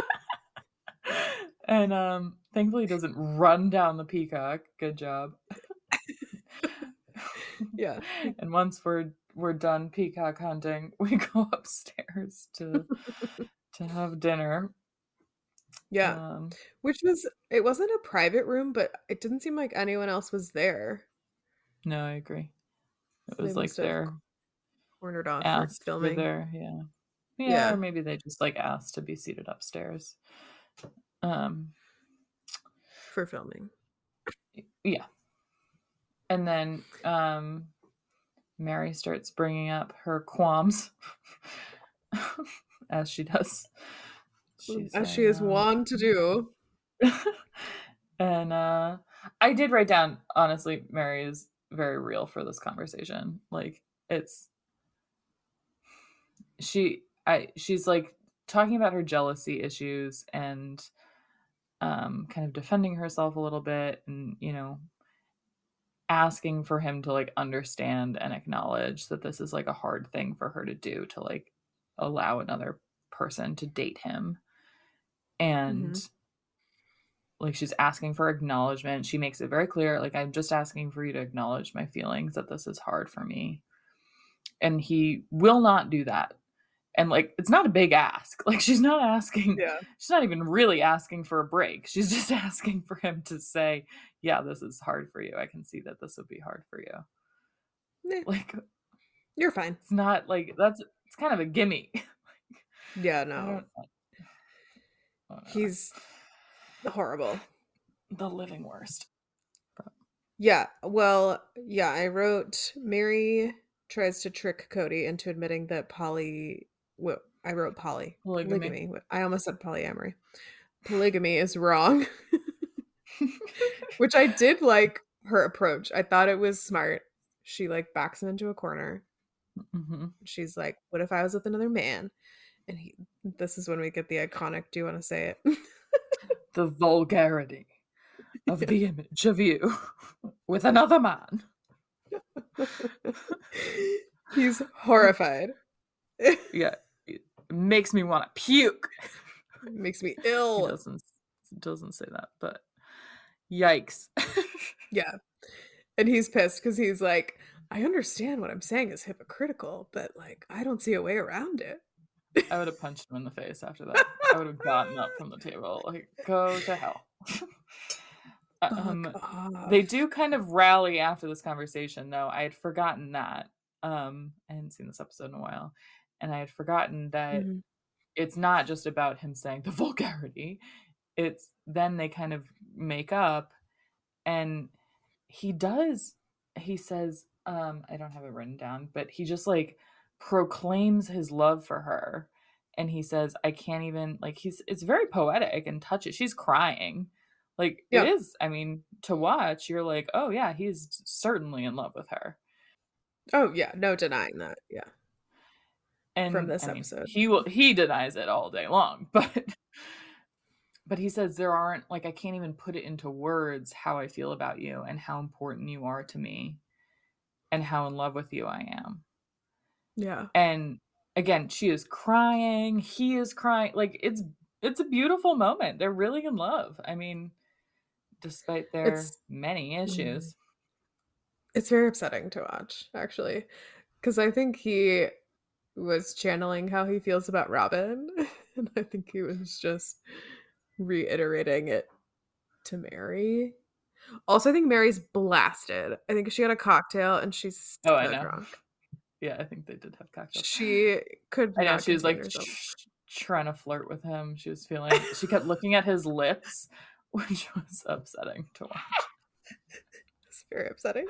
and um thankfully it doesn't run down the peacock. Good job. yeah. and once we're we're done peacock hunting, we go upstairs to to have dinner. Yeah. Um, Which was it wasn't a private room, but it didn't seem like anyone else was there. no, I agree. It So was like their Cornered off for filming. their yeah. Yeah. Yeah. or maybe they just like asked to be seated upstairs. Um, for filming. yeah. And then um Meri starts bringing up her qualms as she does. She's As like, she is um, wont to do. and uh I did write down honestly Meri is very real for this conversation. Like it's she I she's like talking about her jealousy issues and um kind of defending herself a little bit and you know asking for him to like understand and acknowledge that this is like a hard thing for her to do to like allow another person to date him. And like she's asking for acknowledgement. She makes it very clear like i'm just asking for you to acknowledge my feelings that this is hard for me. And he will not do that and like it's not a big ask like she's not asking Yeah. she's not even really asking for a break she's just asking for him to say yeah this is hard for you i can see that this would be hard for you like You're fine. it's not like that's it's kind of a gimme Yeah, no. don't- I don't know. He's horrible. the living worst Yeah. Well, yeah, I wrote Meri tries to trick Kody into admitting that Polly well, I wrote poly. Polygamy. Polygamy. I almost said polyamory. Polygamy is wrong. Which I did like her approach. I thought it was smart. She like backs him into a corner. hmm She's like, "What if I was with another man?" And he this is when we get the iconic, "Do you want to say it?" the vulgarity of the image of you with another man. He's horrified. Yeah, makes me want to puke. It Makes me He ill. doesn't doesn't say that, but yikes. Yeah. And he's pissed because he's like, I understand what I'm saying is hypocritical, but like, I don't see a way around it. I would have punched him in the face after that. I would have gotten up from the table, like go to hell. um, they do kind of rally after this conversation, though. I had forgotten that. Um, I hadn't seen this episode in a while, and I had forgotten that Mhm. it's not just about him saying the vulgarity. It's then they kind of make up, and he does. He says, um, I don't have it written down, but he just like proclaims his love for her, and he says, I can't even like he's. It's very poetic and touches. She's crying. Like Yeah. it is. I mean, to watch, you're like, oh yeah, he's certainly in love with her. Oh yeah, no denying that. Yeah. And From this I mean, episode. he will he denies it all day long, but but he says there aren't like I can't even put it into words how I feel about you and how important you are to me and how in love with you I am. Yeah. And again, she is crying, he is crying. Like it's it's a beautiful moment. They're really in love. I mean, despite their It's- many issues. Mm-hmm. It's very upsetting to watch, actually. Because I think he was channeling how he feels about Robyn. And I think he was just reiterating it to Meri. Also, I think Meri's blasted. I think she had a cocktail and she's Oh, I know. drunk. Yeah, I think they did have cocktails. She could I know she was like tr- trying to flirt with him. She was feeling she kept looking at his lips, which was upsetting to watch. It's very upsetting.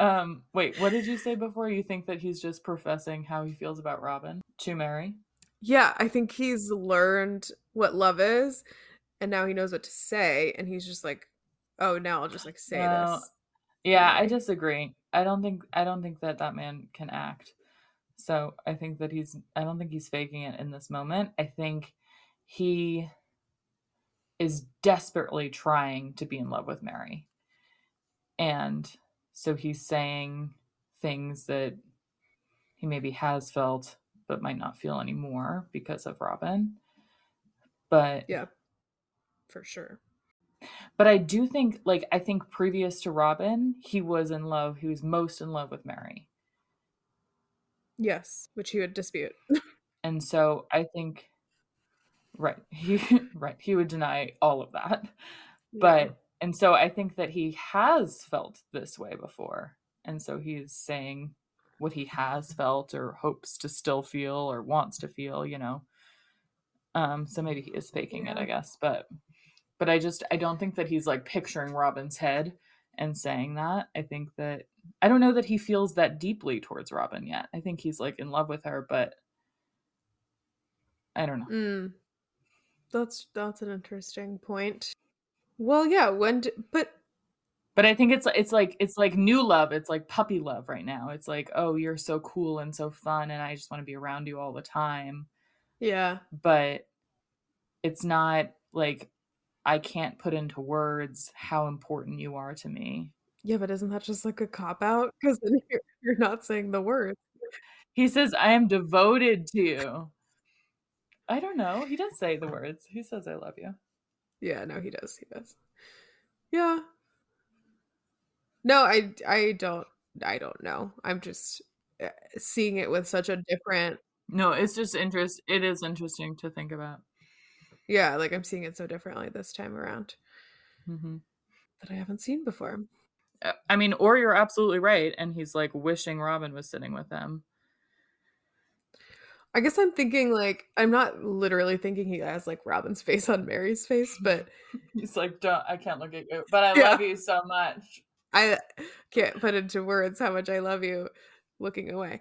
Um, wait, what did you say before? You think that he's just professing how he feels about Robyn to Meri? Yeah, I think he's learned what love is, and now he knows what to say, and he's just like, "Oh, now I'll just like say No, this." Yeah, I disagree. I don't think I don't think that that man can act. So I think that he's I don't think he's faking it in this moment. I think he is desperately trying to be in love with Meri. And so he's saying things that he maybe has felt but might not feel anymore because of Robyn. But Yeah, for sure. but I do think like I think previous to Robyn, he was in love, he was most in love with Meri. Yes, which he would dispute. And so I think right, he right, he would deny all of that. But and so I think that he has felt this way before. And so he's saying what he has felt or hopes to still feel or wants to feel, you know. Um so maybe he is faking it, I guess, but but I just I don't think that he's like picturing Robyn's head and saying that. I think that I don't know that he feels that deeply towards Robyn yet. I think he's like in love with her, but I don't know. Mm. That's that's an interesting point. Well, yeah, when d- but But I think it's it's like it's like new love. It's like puppy love right now. It's like, oh, you're so cool and so fun, and I just want to be around you all the time. yeah, But it's not like I can't put into words how important you are to me. yeah, but isn't that just like a cop out? Because then you're, you're not saying the words. He says, I am devoted to you. I don't know. He does say the words. He says, I love you. Yeah, no, he does. He does. Yeah. No, I I don't I don't know. I'm just uh, seeing it with such a different No, it's just interest. It is interesting to think about. yeah, like I'm seeing it so differently this time around Mm-hmm. that I haven't seen before. Uh, I mean, or you're absolutely right. And he's like wishing Robyn was sitting with him. I guess I'm thinking like I'm not literally thinking he has like Robyn's face on Meri's face, but He's like, don't, I can't look at you, but I Yeah. love you so much. I can't put into words how much I love you looking away.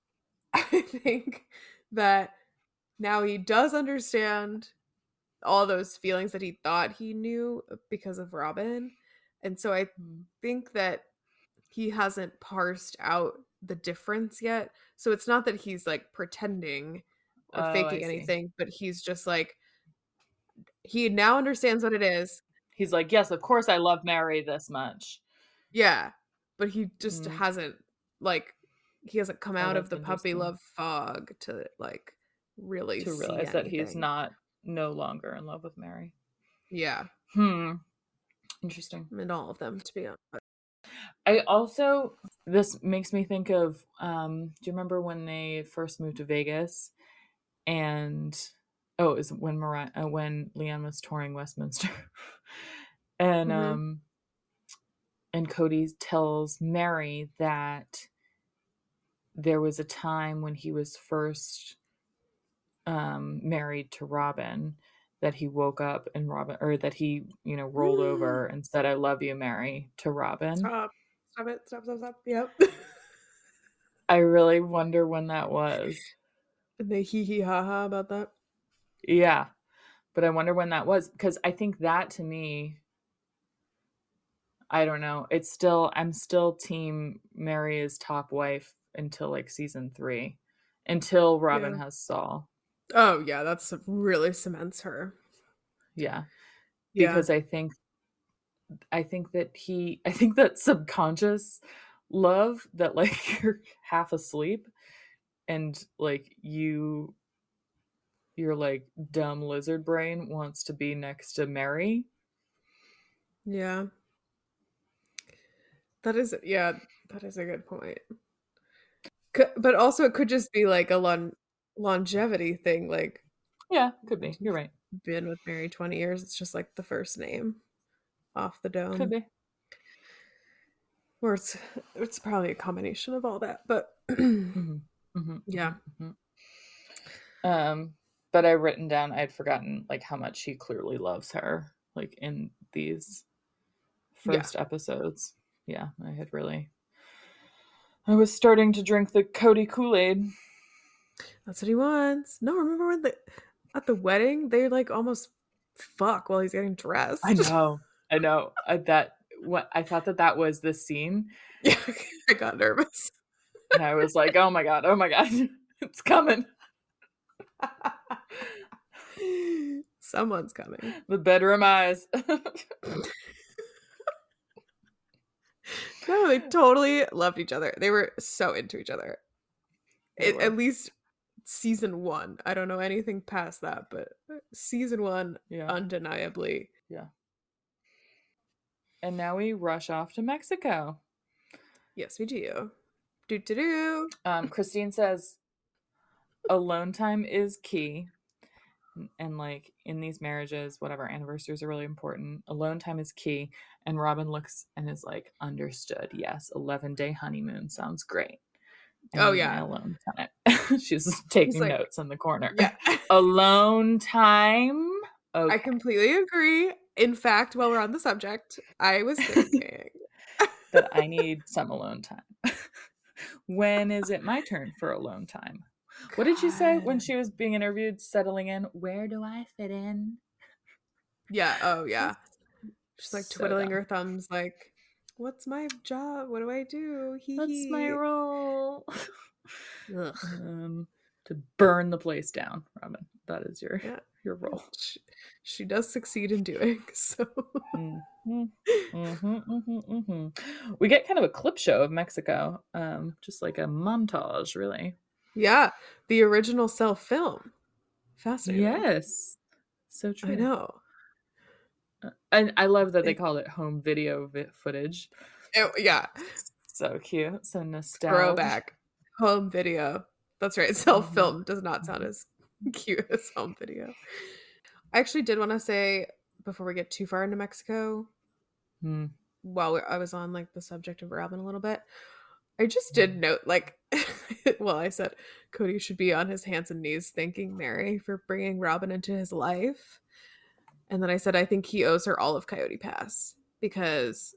I think that now he does understand all those feelings that he thought he knew because of Robyn. And so I mm. think that he hasn't parsed out the difference yet. So it's not that he's like pretending or Oh, faking anything, but he's just like he now understands what it is. He's like, yes, of course I love Meri this much. Yeah. But he just Mm. hasn't like he hasn't come out of the puppy love fog to like really To see realize that he's not no longer in love with Meri. Yeah. Hmm. Interesting. And all of them to be honest. I also this makes me think of um do you remember when they first moved to Vegas and oh it was when Mariah uh, when Leanne was touring Westminster and Mhm. um and Kody tells Meri that there was a time when he was first um married to Robyn that he woke up and Robyn or that he you know rolled over and said I love you Meri to Robyn Stop. Stop it. Stop, stop, stop. Yep. I really wonder when that was. and they hee hee ha ha about that. Yeah. But I wonder when that was because I think that to me I don't know. It's still I'm still team Meri is top wife until like season 3 until Robyn Yeah. has Sol. Oh yeah, that's really cements her. Yeah. Yeah. Because I think I think that he I think that subconscious love that like you're half asleep and like you your like dumb lizard brain wants to be next to Meri. Yeah. That is yeah, that is a good point. But also it could just be like a lon- longevity thing like Yeah, could be. You're right. been with Meri 20 years, it's just like the first name off the dome. Could be. Or it's it's probably a combination of all that, but Mhm, mhm, Yeah. mhm, mhm. Um, but I written down I'd forgotten like how much he clearly loves her, like in these Yeah. first episodes. Yeah, I had really. I was starting to drink the Kody Kool Aid. that's what he wants. No, remember when the at the wedding they like almost fuck while he's getting dressed. I know, I know. I, that what I thought that that was the scene, yeah, I got nervous. and I was like, oh my god, oh my god, it's coming. Someone's coming. The bedroom eyes. No, they totally loved each other. They were so into each other. It, at least season one. I don't know anything past that, but uh, season one, undeniably. yeah. undeniably. And now we rush off to Mexico. Yes, we do. Do do do. Um, Christine says alone time is key. And like in these marriages, whatever anniversaries are really important, alone time is key. And Robyn looks and is like, understood. Yes, 11 day honeymoon sounds great. And Oh, yeah. alone time. She's taking like- notes in the corner. Yeah, Alone time. Okay. I completely agree. In fact, while we're on the subject, I was thinking. that I need some alone time. when is it my turn for alone time? What did you say when she was being interviewed, settling in? Where do I fit in? Yeah. Oh, yeah. She's like So twiddling dumb. her thumbs, like, "What's my job? What do I do?" Hee What's my role? Um, to burn the place down, Robyn. That is your Yeah. Your role. She, she does succeed in doing so. Mhm, mhm, mhm, mhm. We get kind of a clip show of Mexico, um, just like a montage, really. yeah, the original self film. Fascinating. Yes, so true. I know. And I love that they It- call it home video vi- footage. Oh, yeah, So cute, so nostalgic. throwback home video. That's right. Self film does not sound as cute as home video. I actually did want to say before we get too far into Mexico, Hmm. while I was on like the subject of Robyn a little bit, I just did note like, well, I said Kody should be on his hands and knees thanking Meri for bringing Robyn into his life, and then I said I think he owes her all of Coyote Pass because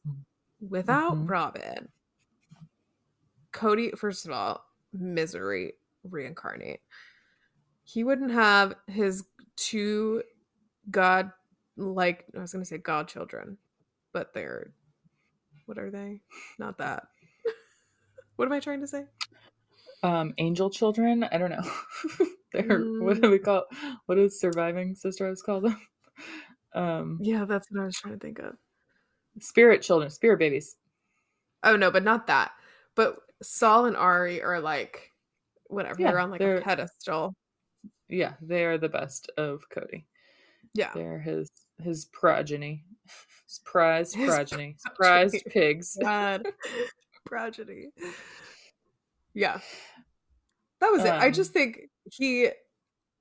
without Mhm. Robyn, Kody, first of all, misery reincarnate. He wouldn't have his two god like I was gonna say godchildren, but they're what are they? Not that. what am I trying to say? Um, angel children. I don't know. They're what do we call? What does surviving sisters call them? Um, Yeah, that's what I was trying to think of. spirit children, spirit babies. Oh no, but not that. But Sol and Ari are like whatever. Yeah, they're on like they're- a pedestal. Yeah, they are the best of Kody. Yeah. They're his his progeny, his prized His progeny, progeny. prized pigs. Progeny. Yeah. That was it. I Um, just think he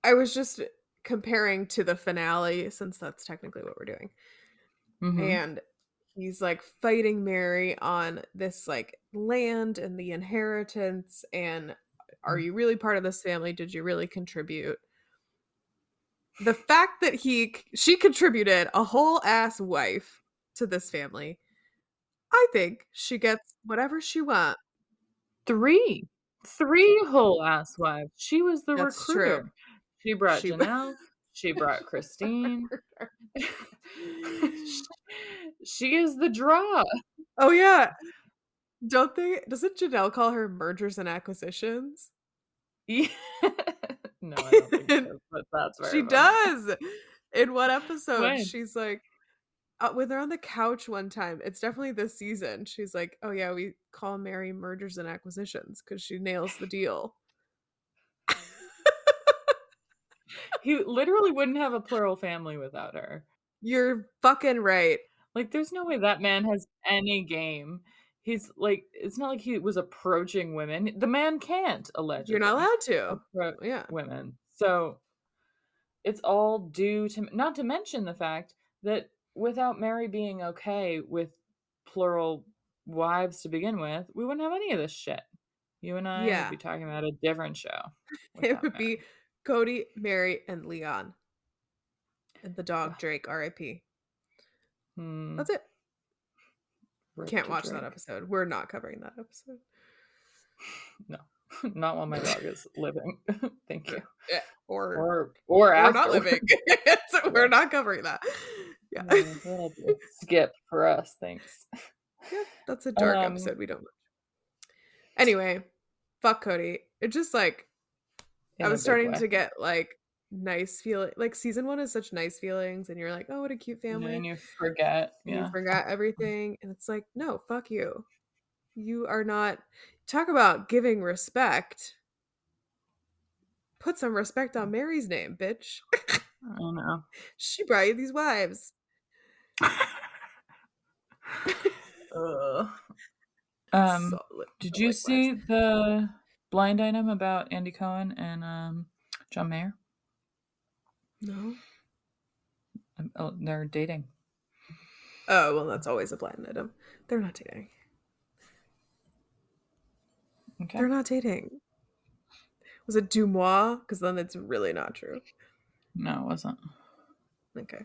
I was just comparing to the finale since that's technically what we're doing. Mhm. And he's like fighting Meri on this like land and the inheritance and are mm-hmm. you really part of this family? Did you really contribute? The fact that he she contributed a whole ass wife to this family, I think she gets whatever she wants. Three, three whole ass wives. She was the That's true. recruiter. She brought She- Janelle. She brought Christine. she is the draw. Oh yeah. Don't they doesn't Janelle call her mergers and acquisitions? Yeah. no, I don't think so, but that's very She does. In one episode, When? she's like uh, when they're on the couch one time, it's definitely this season. She's like, "Oh yeah, we call Meri mergers and acquisitions because she nails the deal." He literally wouldn't have a plural family without her. You're fucking right. Like, there's no way that man has any game. He's like, it's not like he was approaching women. The man can't, allegedly. You're not allowed to. approach Yeah. women. So it's all due to, not to mention the fact that without Meri being okay with plural wives to begin with, we wouldn't have any of this shit. You and I Yeah. would be talking about a different show. It would Meri. be Kody, Meri, and Leon. And the dog Drake, R.I.P. Hmm, That's it. Can't watch that episode. We're not covering that episode. No, not while my dog is living. Thank you. Or, Or or we're not living. so we're not covering that. Yeah. No, be a skip for us. Thanks. Yeah, that's a dark Um, episode. We don't. Anyway, fuck Kody. It just like I was starting way. to get like nice feeling. Like season one is such nice feelings, and you're like, oh, what a cute family. and you forget. and Yeah. you forgot everything, and it's like, no, fuck you. You are not. Talk about giving respect. Put some respect on Meri's name, bitch. I know. she brought you these wives. Um, Solid. did you see the blind item about Andy Cohen and um, John Mayer? No. Um, Oh, they're dating. Oh well, that's always a blind item. They're not dating. Okay. They're not dating. Was it DeuxMoi? Because then it's really not true. No, it wasn't. Okay.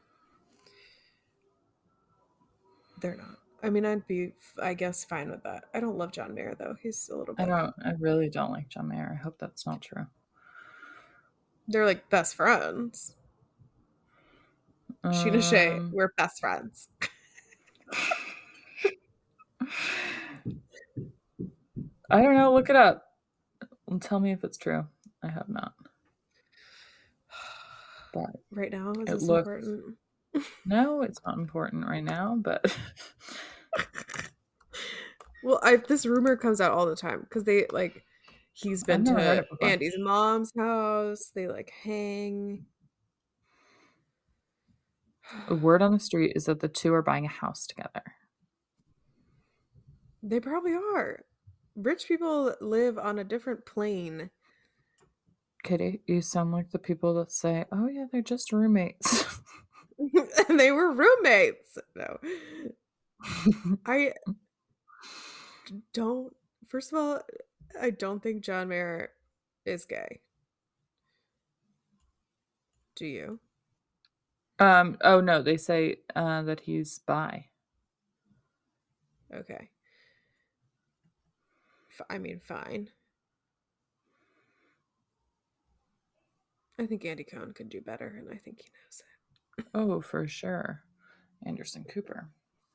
They're not. I mean, I'd be, I guess, fine with that. I don't love John Mayer though. He's a little I don't. I really don't like John Mayer. I hope that's not true. They're like best friends. Sheena Shea, Um, we're best friends. I don't know. Look it up tell me if it's true. I have not. But Right now, is It looks- important? no, it's not important right now. But Well, I this rumor comes out all the time because they like he's been to. Andy's mom's house. They like hang. The word on the street is that the two are buying a house together. They probably are. Rich people live on a different plane. Kitty, you sound like the people that say, "Oh yeah, they're just roommates." and they were roommates. No. I don't first of all, I don't think John Mayer is gay. Do you? Um. Oh no, they say uh, that he's bi. Okay. F- I mean, fine. I think Andy Cohen could do better, and I think he knows it. Oh, for sure. Anderson Cooper.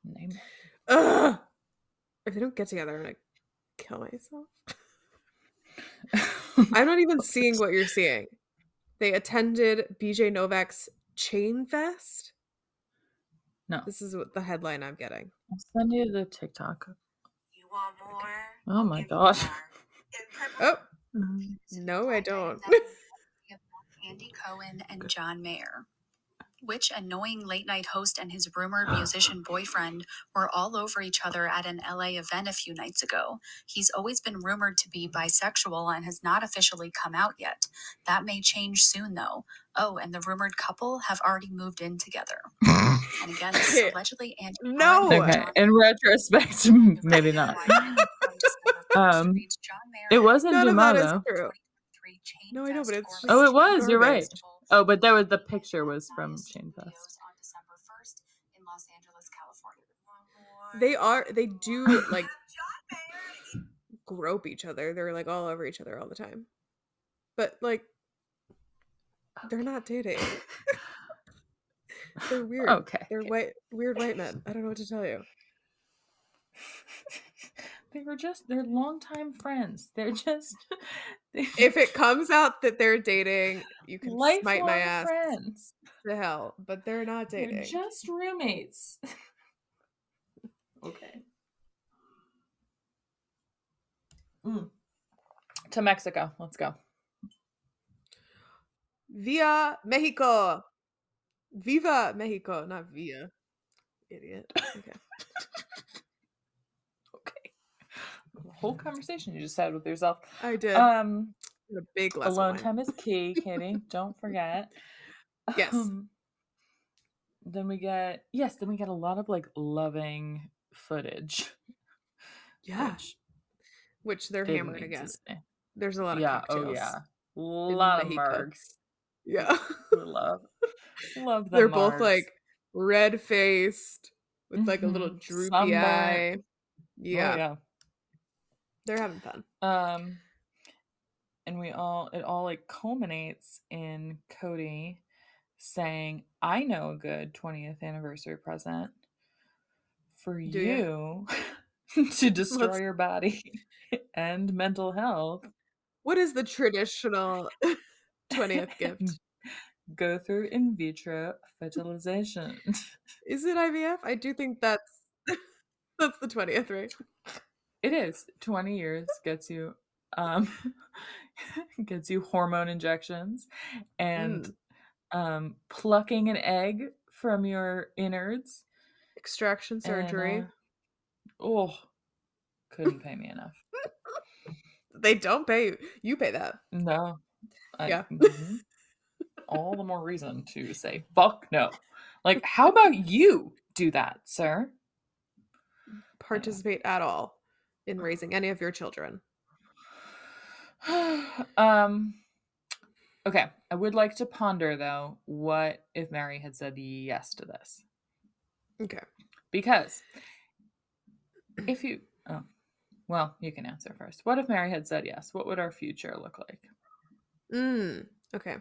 Name. Ugh! If they don't get together, I'm gonna kill myself. I'm not even seeing what you're seeing. They attended BJ Novak's Chain Fest. No. This is what the headline I'm getting. I'll send you the TikTok. You want more? Oh my Give me god. Oh, mm-hmm. no, I don't. Andy Cohen and John Mayer. Which annoying late night host and his rumored musician boyfriend were all over each other at an LA event a few nights ago. He's always been rumored to be bisexual and has not officially come out yet. That may change soon though. Oh, and the rumored couple have already moved in together. And again, this is Okay. allegedly Andy No! Okay. In retrospect, maybe not. Um, It was in None of that is Dumato. true. No, I know, but it's just Oh, it was, you're garbage. right. Oh, but that was the picture was from Chain Fest. They are. They do like grope each other. They're like all over each other all the time. But like, They're not dating. They're weird. Okay. They're white, weird white men. I don't know what to tell you. They were just they're longtime friends. They're just they- If it comes out that they're dating, you can smite my ass friends. to hell. But they're not They're dating. just roommates. okay. Mm. To Mexico. Let's go. Via Mexico. Viva Mexico, not via. Idiot. Okay. Whole conversation you just had with yourself. I did. Um a big alone time is key, Kitty. Don't forget. Yes. Um, then we get yes, then we get a lot of like loving footage. Yeah. which Which they're hammered again. There's a lot of Yeah, cocktails. oh yeah. A lot of margs. Yeah. Love love the they're both like red faced with like a little Mhm. droopy eye. Oh, Yeah, yeah. They're having fun. Um and we all it all like culminates in Kody saying, I know a good 20th anniversary present for Do ya? you to destroy Let's- your body and mental health. What is the traditional 20th gift? Go through in vitro fertilization. Is it IVF? I do think that's that's the 20th, right? It is 20 years gets you um gets you hormone injections and Mm. um plucking an egg from your innards Extraction and, surgery. uh, oh couldn't pay me enough They don't pay you. You pay that. no I- Yeah. mhm. all the more reason to say fuck no like how about you do that sir Participate at all in raising any of your children. um okay i would like to ponder though what if meri had said yes to this Okay. because if you oh well you can answer first what if meri had said yes what would our future look like Mm, okay.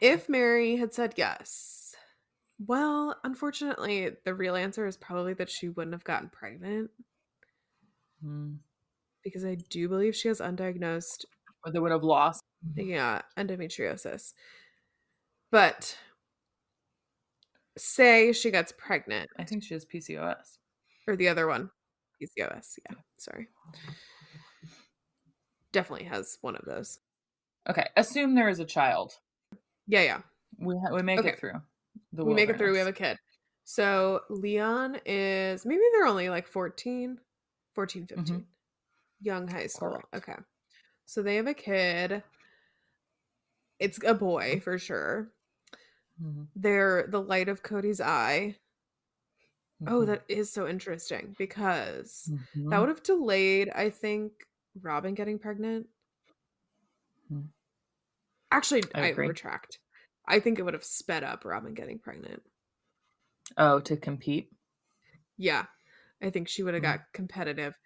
If Meri had said yes, well, unfortunately, the real answer is probably that she wouldn't have gotten pregnant Hmm. because I do believe she has undiagnosed, or they would have lost yeah, endometriosis. But say she gets pregnant, i think she has pcos or the other one, PCOS. Yeah, sorry. Definitely has one of those. okay assume there is a child Yeah, yeah. we, ha- we make Okay. it through the we make it through. We have a kid. So Leon is maybe they're only like 14, 14, 15. Young high school. Mm-hmm. Correct. Okay. So they have a kid. It's a boy for sure. Mhm, They're the light of Kody's eye. Oh, mhm, that is so interesting because that mhm. would have delayed, I think, Robyn getting pregnant. Mhm. Actually, I I, retract. I think it would have sped up Robyn getting pregnant. oh to compete Yeah. I think she would have Mm. got competitive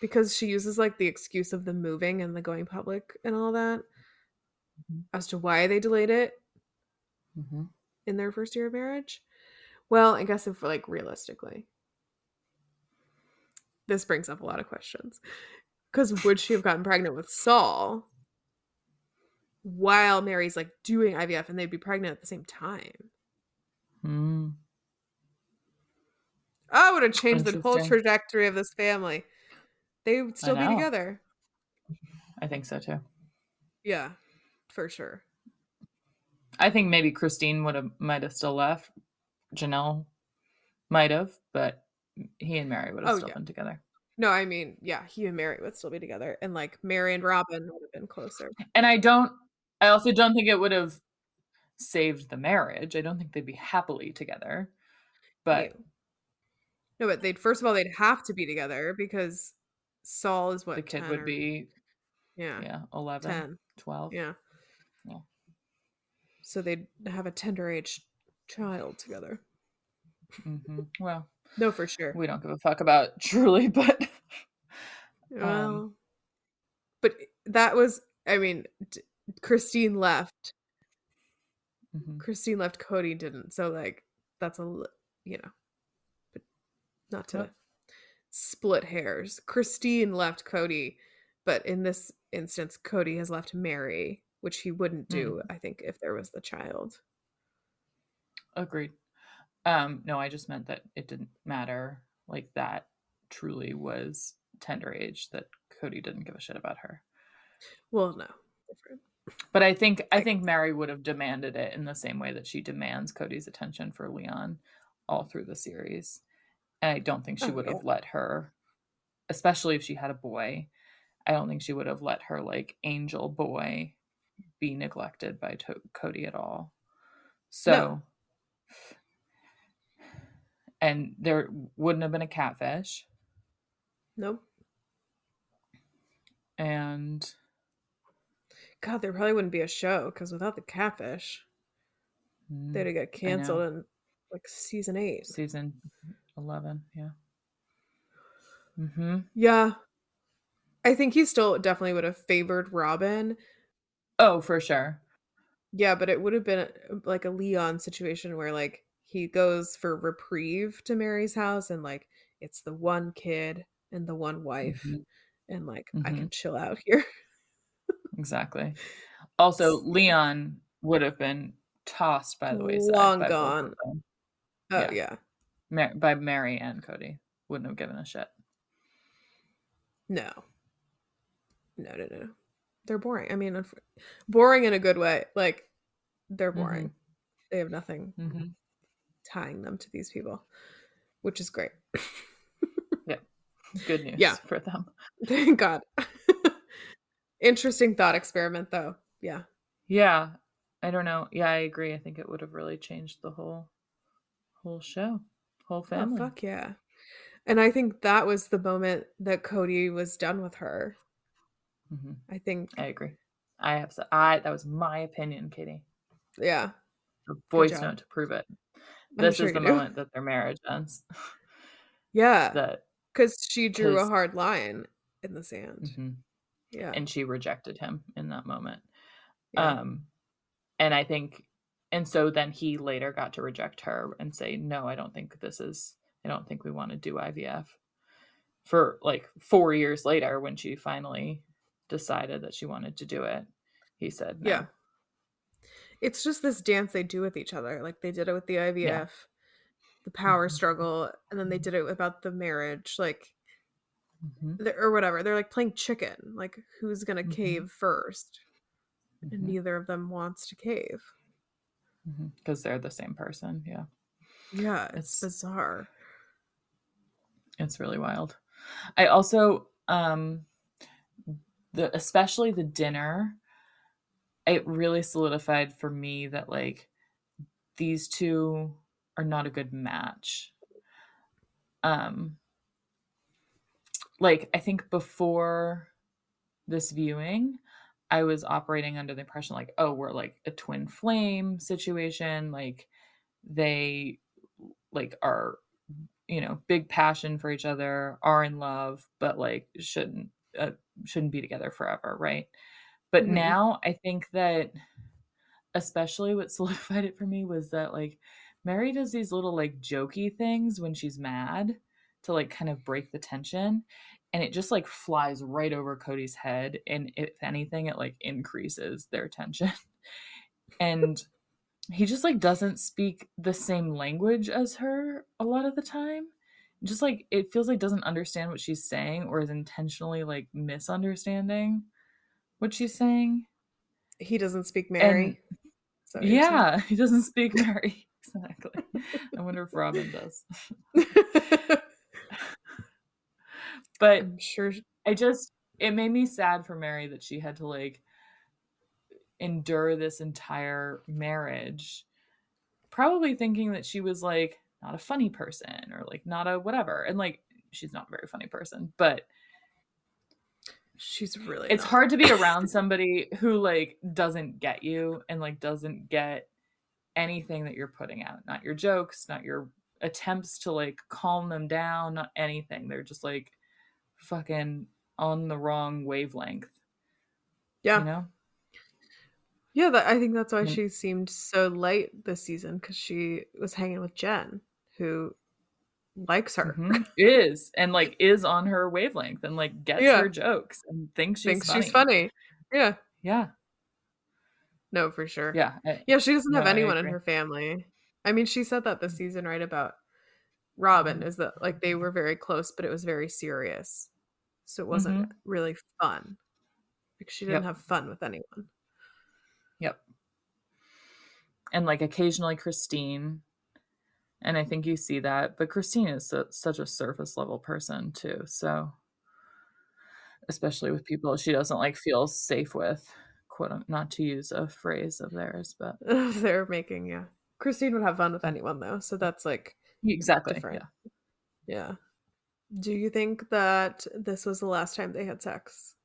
because she uses like the excuse of the moving and the going public and all that Mhm. as to why they delayed it hmm in their first year of marriage. Well, I guess if like realistically, this brings up a lot of questions. Because would she have gotten pregnant with Sol while Meri's like doing IVF and they'd be pregnant at the same time? Mm. Oh, it would have changed the whole trajectory of this family. They would still be together. I think so too. Yeah, for sure. I think maybe Christine would have might have still left. Janelle might have, but he and Meri would have Oh, still yeah. been together. No, I mean, yeah, he and Meri would still be together, and like Meri and Robyn would have been closer. And I don't I also don't think it would have saved the marriage. I don't think they'd be happily together. But no, but they'd first of all they'd have to be together because Sol is what the kid 10 would or- be yeah, yeah, 11, 10, 12. yeah, Yeah. So they'd have a tender age child together. Mm-hmm. Well, No, for sure. we don't give a fuck about Truly, but Well, but that was, I mean, d- Christine left. Mhm. Christine left. Kody didn't. So like that's a you know, not to What? split hairs. Christine left Kody, but in this instance, Kody has left Meri, which he wouldn't do. I think if there was the child. Agreed. Um, no, I just meant that it didn't matter. Like that truly was tender age that Kody didn't give a shit about her. Well, no, different. But I think I think Meri would have demanded it in the same way that she demands Kody's attention for Leon all through the series. And I don't think she Oh, would yeah. have let her, especially if she had a boy. I don't think she would have let her like angel boy be neglected by to- Kody at all. So, and there wouldn't have been a catfish, Nope. and God, there probably wouldn't be a show because without the catfish, mm, they'd have got canceled in like season eight. season eleven, yeah. Mm-hmm. Yeah. I think he still definitely would have favored Robyn. Oh, for sure. Yeah, but it would have been like a Leon situation where like he goes for reprieve to Meri's house and like it's the one kid and the one wife Mhm. and like I Mhm. can chill out here. Exactly. Also, Leon would have been tossed by the wayside. Long by both of gone. Oh Yeah. yeah. Mar- by Meri and Kody. Wouldn't have given a shit. No. No, no, no. They're boring. I mean, unf- boring in a good way. Like they're boring. They have nothing Mm-hmm. tying them to these people, which is great. Yeah. Good news Yeah. for them. Thank God. Interesting thought experiment, though. Yeah. Yeah. I don't know. Yeah, I agree. I think it would have really changed the whole whole show. Whole family. Oh, fuck yeah. And I think that was the moment that Kody was done with her. hmm I think, I agree. I have so I that was my opinion, Katie. yeah. A voice note to prove it. I'm This sure is the do. moment that their marriage ends. Yeah. that Because she drew a hard line in the sand. Mhm. Yeah. and she rejected him in that moment. yeah. Um and I think and so then he later got to reject her and say, No, I don't think this is I don't think we want to do IVF. For like four years later, when she finally decided that she wanted to do it, he said no. Yeah. It's just this dance they do with each other. Like they did it with the IVF, the power Mhm. struggle, and then they did it about the marriage. Like, Mhm, or whatever. They're like playing chicken. Like, who's going to Mhm. cave first? And mhm, neither of them wants to cave. Because they're the same person. Yeah. Yeah, it's, It's- bizarre. It's really wild. I also um the especially the dinner it really solidified for me that like these two are not a good match. Um like I think before this viewing I was operating under the impression like oh we're like a twin flame situation like they like are you know big passion for each other are in love but like shouldn't uh, shouldn't be together forever right but Mhm. now i think that especially what solidified it for me was that like mary does these little like jokey things when she's mad to like kind of break the tension and it just like flies right over kody's head and if anything it like increases their tension. And he just like doesn't speak the same language as her a lot of the time. Just like it feels like doesn't understand what she's saying or is intentionally like misunderstanding what she's saying. He doesn't speak Meri. Saying? yeah he doesn't speak meri. Exactly. I wonder if robyn does but I'm sure. I just it made me sad for Meri that she had to like endure this entire marriage probably thinking that she was like not a funny person or like not a whatever and like she's not a very funny person but She's really. it's not. hard to be around somebody who like doesn't get you and like doesn't get anything that you're putting out not your jokes not your attempts to like calm them down not anything they're just like fucking on the wrong wavelength Yeah. you know Yeah, that, I think that's why Mm. she seemed so light this season because she was hanging with Jen, who likes her, Mhm. is and like is on her wavelength and like gets Yeah. her jokes and thinks she's thinks funny. she's funny. Yeah, Yeah, no, for sure. yeah, I- Yeah, she doesn't have No, I anyone in her family. I mean, she said that this season, right? About Robyn is that like they were very close, but it was very serious. So it wasn't mm-hmm. really fun. Like she didn't Yep. have fun with anyone. Yep. And like occasionally Christine. And I think you see that, but Christine is su- such a surface level person too. So, especially with people she doesn't like feel safe with, quote, not to use a phrase of theirs, but They're making, yeah. Christine would have fun with anyone though, so that's like exactly. Different. Yeah. yeah. Do you think that this was the last time they had sex?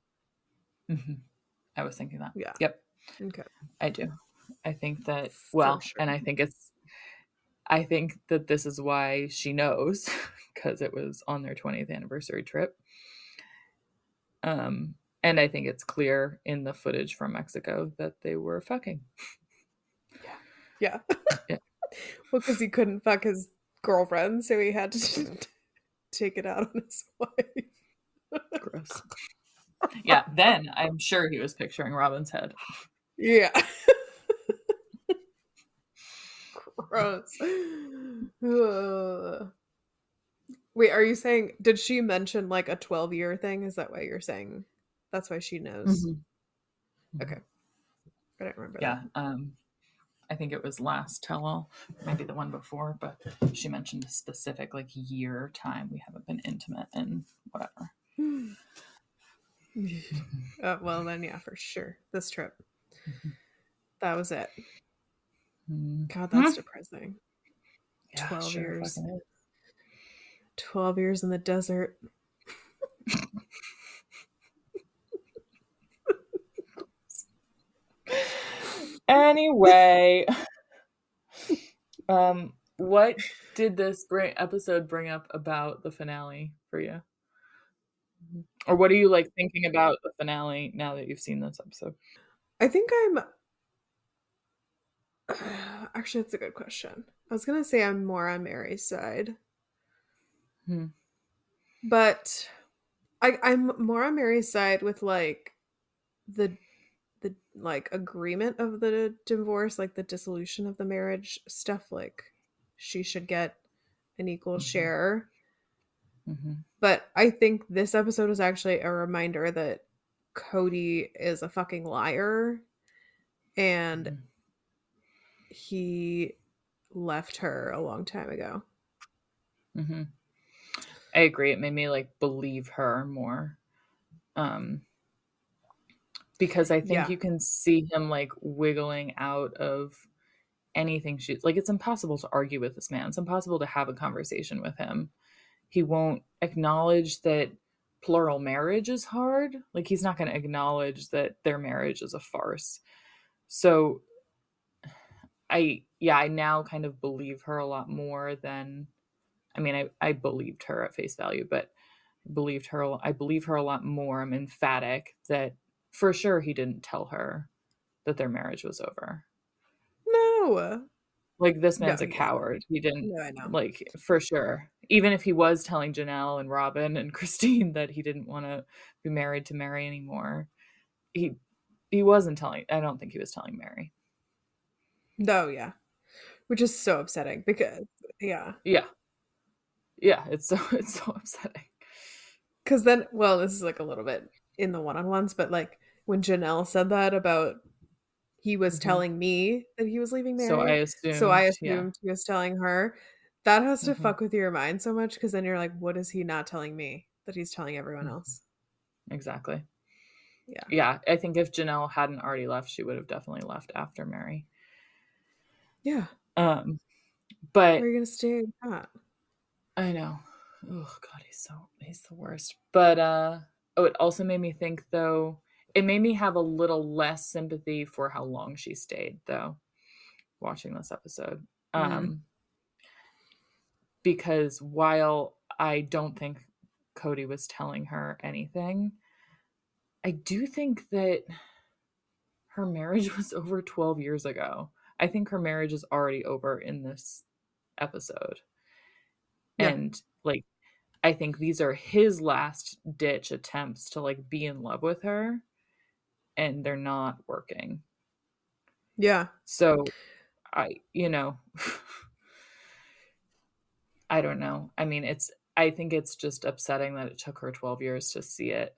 Mhm. I was thinking that. Yeah. Yep. Okay. I do. I think that well, sure. and I think it's I think that this is why she knows because it was on their 20th anniversary trip. Um and I think it's clear in the footage from Mexico that they were fucking. Yeah. Yeah. Yeah. well, because he couldn't fuck his girlfriend, so he had to take it out on his wife. Gross. yeah, then I'm sure he was picturing Robyn's head. Yeah. Gross. Ugh. Wait, are you saying did she mention like a 12 year thing? Is that why you're saying that's why she knows? Okay. I don't remember Yeah. Um I think it was last tell all, maybe the one before, but she mentioned a specific like year time we haven't been intimate and whatever. Uh, well, then, yeah, for sure. This trip. That was it. Mm. God, that's depressing. Yeah, 12 sure years. 12 years in the desert. Anyway, um, what did this bring episode bring up about the finale for you? Or what are you like thinking about the finale now that you've seen this episode? I think I'm. Actually, that's a good question. I was going to say I'm more on Meri's side. Hmm. But I, I'm more on Meri's side with like the the like agreement of the divorce, like the dissolution of the marriage stuff. Like she should get an equal Mhm. share. Mm-hmm. But I think this episode is actually a reminder that Kody is a fucking liar and Mhm. he left her a long time ago. Mm-hmm. I agree. It made me like believe her more. Um because I think Yeah. you can see him like wiggling out of anything she like it's impossible to argue with this man. It's impossible to have a conversation with him. He won't acknowledge that plural marriage is hard. Like he's not going to acknowledge that their marriage is a farce. So I yeah, I now kind of believe her a lot more than I mean, I, I believed her at face value, but believed her. I believe her a lot more. I'm emphatic that for sure he didn't tell her that their marriage was over. No. Like this man's No, a coward. He didn't No, I know. like for sure. Even if he was telling Janelle and Robyn and Christine that he didn't want to be married to Meri anymore, he he wasn't telling. I don't think he was telling Meri. No, yeah. Which is so upsetting because yeah. Yeah, yeah. It's so it's so upsetting. Cause then well, this is like a little bit in the one on ones, but like when Janelle said that about he was Mhm. telling me that he was leaving Meri. So I assumed. so I yeah. he was telling her. That has to Mhm. fuck with your mind so much because then you're like, what is he not telling me that he's telling everyone Mhm. else? Exactly. Yeah. Yeah, I think if Janelle hadn't already left, she would have definitely left after Meri. Yeah. Um, but are you gonna stay at? I know. Oh God, he's so he's the worst. But uh, oh, it also made me think though. It made me have a little less sympathy for how long she stayed though. Watching this episode, Mhm. um, because while I don't think Kody was telling her anything, I do think that her marriage was over 12 years ago. I think her marriage is already over in this episode. Yeah. And like I think these are his last ditch attempts to like be in love with her and they're not working. Yeah. So I you know I don't know. I mean it's I think it's just upsetting that it took her 12 years to see it.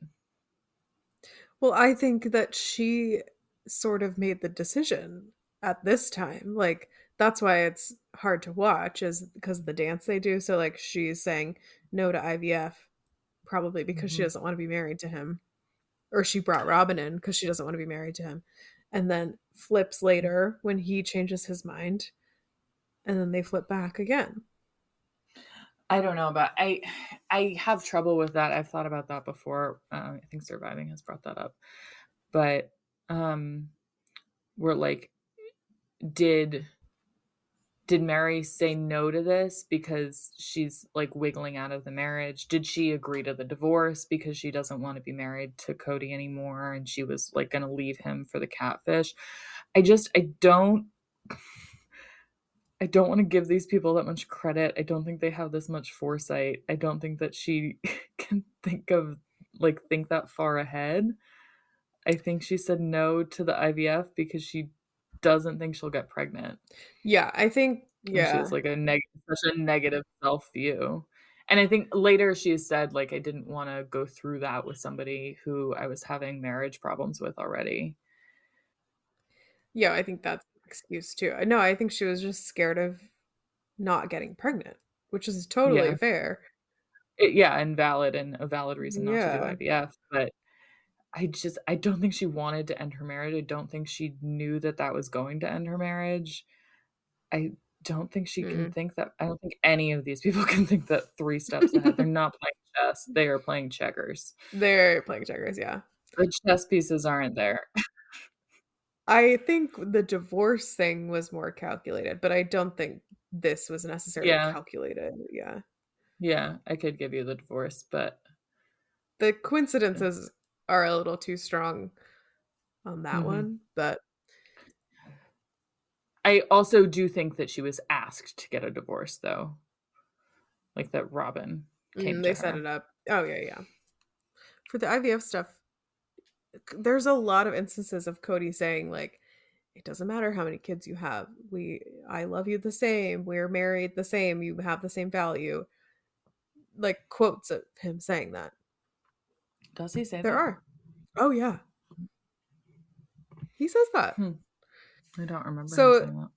Well, I think that she sort of made the decision at this time. Like that's why it's hard to watch is because of the dance they do. So like she's saying no to IVF probably because she Mhm. doesn't want to be married to him. Or she brought Robyn in because she doesn't want to be married to him. And then flips later when he changes his mind. And then they flip back again. I don't know, but I I have trouble with that. I've thought about that before. Uh, I think surviving has brought that up, but um, we're like, did did Meri say no to this because she's like wiggling out of the marriage? Did she agree to the divorce because she doesn't want to be married to Kody anymore and she was like going to leave him for the catfish? I just I don't I don't want to give these people that much credit. I don't think they have this much foresight. I don't think that she can think of like think that far ahead. I think she said no to the IVF because she doesn't think she'll get pregnant. Yeah, I think yeah. She has like a neg- such a negative self view. And I think later she said like I didn't want to go through that with somebody who I was having marriage problems with already. Yeah, I think that's an excuse too. No, I think she was just scared of not getting pregnant, which is totally Yeah. fair. It- yeah, and valid and a valid reason not Yeah. to do IVF, but I just I don't think she wanted to end her marriage. I don't think she knew that that was going to end her marriage. I don't think she can Mm. think that. I don't think any of these people can think that three steps ahead. They're not playing chess. They are playing checkers. They're playing checkers, yeah. The chess pieces aren't there. I think the divorce thing was more calculated, but I don't think this was necessarily Yeah. calculated. Yeah. Yeah, I could give you the divorce, but The coincidences are a little too strong on that Mhm. one, but I also do think that she was asked to get a divorce, though. Like that Robyn came mm, to they set it up. Oh, yeah, yeah. For the IVF stuff, there's a lot of instances of Kody saying, like, it doesn't matter how many kids you have. We I love you the same. We're married the same. You have the same value. Like quotes of him saying that. Does he say There that? are. Oh yeah. He says that. Hmm. I don't remember. him So- saying that.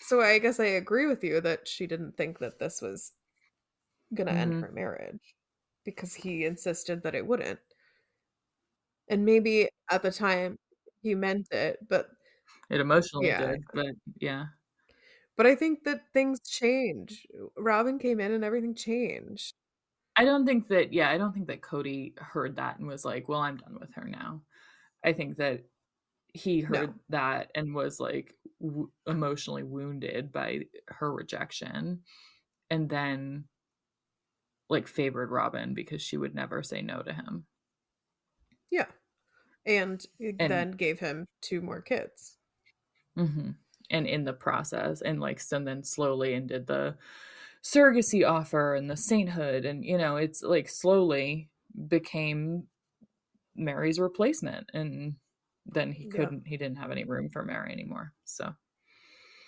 So I guess I agree with you that she didn't think that this was gonna end Mhm. her marriage because he insisted that it wouldn't. And maybe at the time he meant it, but It emotionally Yeah. did, but yeah. but I think that things change. Robyn came in and everything changed. I don't think that, yeah, I don't think that Kody heard that and was like, well, I'm done with her now. I think that he No. heard that and was like w- emotionally wounded by her rejection and then like favored Robyn because she would never say no to him. Yeah. And, And- then gave him two more kids. hmm And in the process, and like, so then slowly and did the surrogacy offer and the sainthood. And, you know, it's like slowly became Meri's replacement. And then he couldn't, he didn't have any room for Meri anymore. So,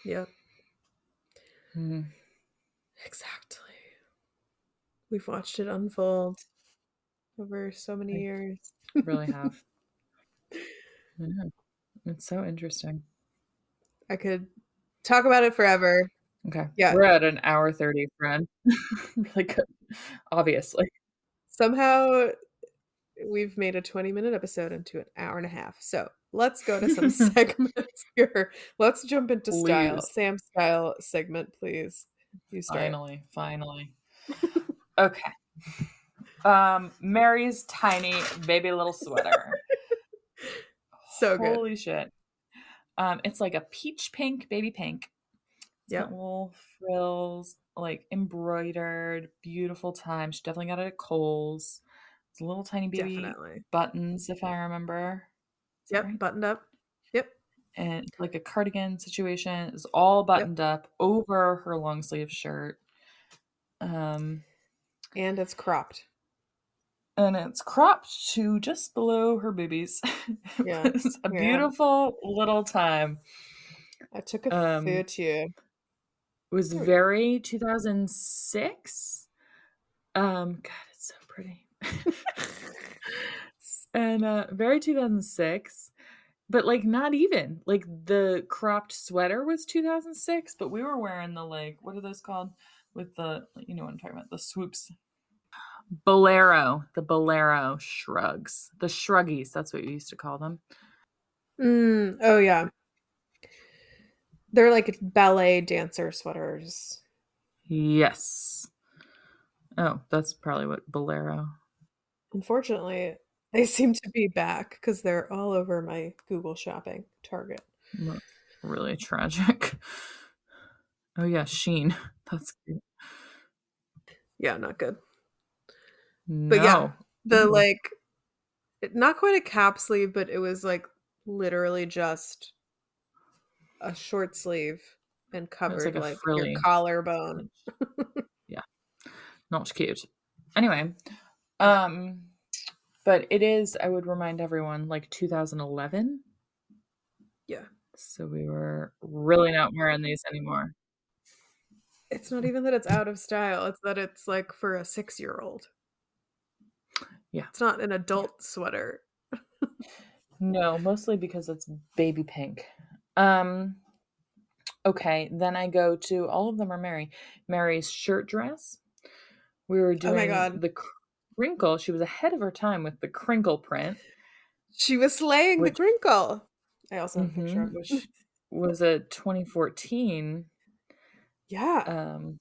Yeah. mhm. Exactly. We've watched it unfold over so many Like- years. really have. Yeah. It's so interesting. I could talk about it forever. Okay. Yeah. We're at an hour 30, friend. really good. Obviously. Somehow we've made a 20 minute episode into an hour and a half. So let's go to some segments here. Let's jump into style. Sam style segment, please. You start. Finally, finally. okay. Um, Meri's tiny baby little sweater. So good. Holy shit. Um, it's like a peach pink, baby pink. It's Yep. little frills, like embroidered, beautiful time. She definitely got it at Kohl's. It's a little tiny baby Definitely. buttons, if I remember. Is Yep. right? Buttoned up. Yep. and like a cardigan situation. is all buttoned up over her long sleeve shirt. Um, And it's cropped. and it's cropped to just below her boobies. Yeah, it was a yeah. beautiful little time. I took a Um, photo. It was Hmm. very 2006. Um, God, it's so pretty. and uh, very 2006, but like not even like the cropped sweater was 2006, but we were wearing the like what are those called with the you know what I'm talking about the swoops. Bolero, the bolero shrugs, the shruggies. That's what we used to call them. Mm, oh yeah. They're like ballet dancer sweaters. Yes. Oh, that's probably what bolero. Unfortunately, they seem to be back because they're all over my Google shopping Target. Really tragic. Oh yeah, Shein. That's cute. Yeah, not good. No. yeah, The like, not quite a cap sleeve, but it was like literally just a short sleeve and covered like like, your collarbone. Yeah. Not cute. Anyway, um, but it is. I would remind everyone, like 2011. Yeah. So we were really not wearing these anymore. It's not even that it's out of style; it's that it's like for a six-year-old. Yeah. it's not an adult sweater. No, mostly because it's baby pink. Um okay, then I go to all of them are Meri. Meri's shirt dress. We were Oh doing my God. the crinkle. She was ahead of her time with the crinkle print. She was slaying Which- the crinkle. I also have a picture of which was a 2014 Yeah, um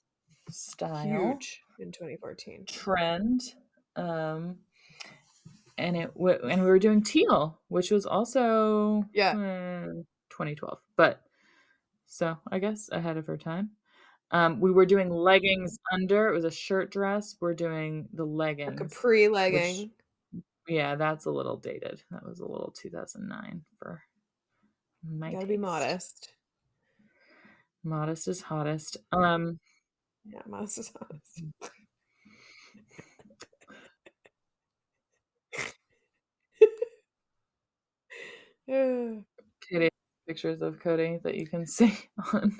style huge in 2014. trend. Um and it w- and we were doing teal, which was also Yeah. uh, 2012. But so I guess ahead of her time. Um, we were doing leggings under. It was a shirt dress. We're doing the A leggings. capri legging. Yeah, that's a little dated. That was a little 2009 for my Gotta be modest. Modest is hottest. Um, Yeah, modest is. Yeah. Pictures of Kody that you can see on.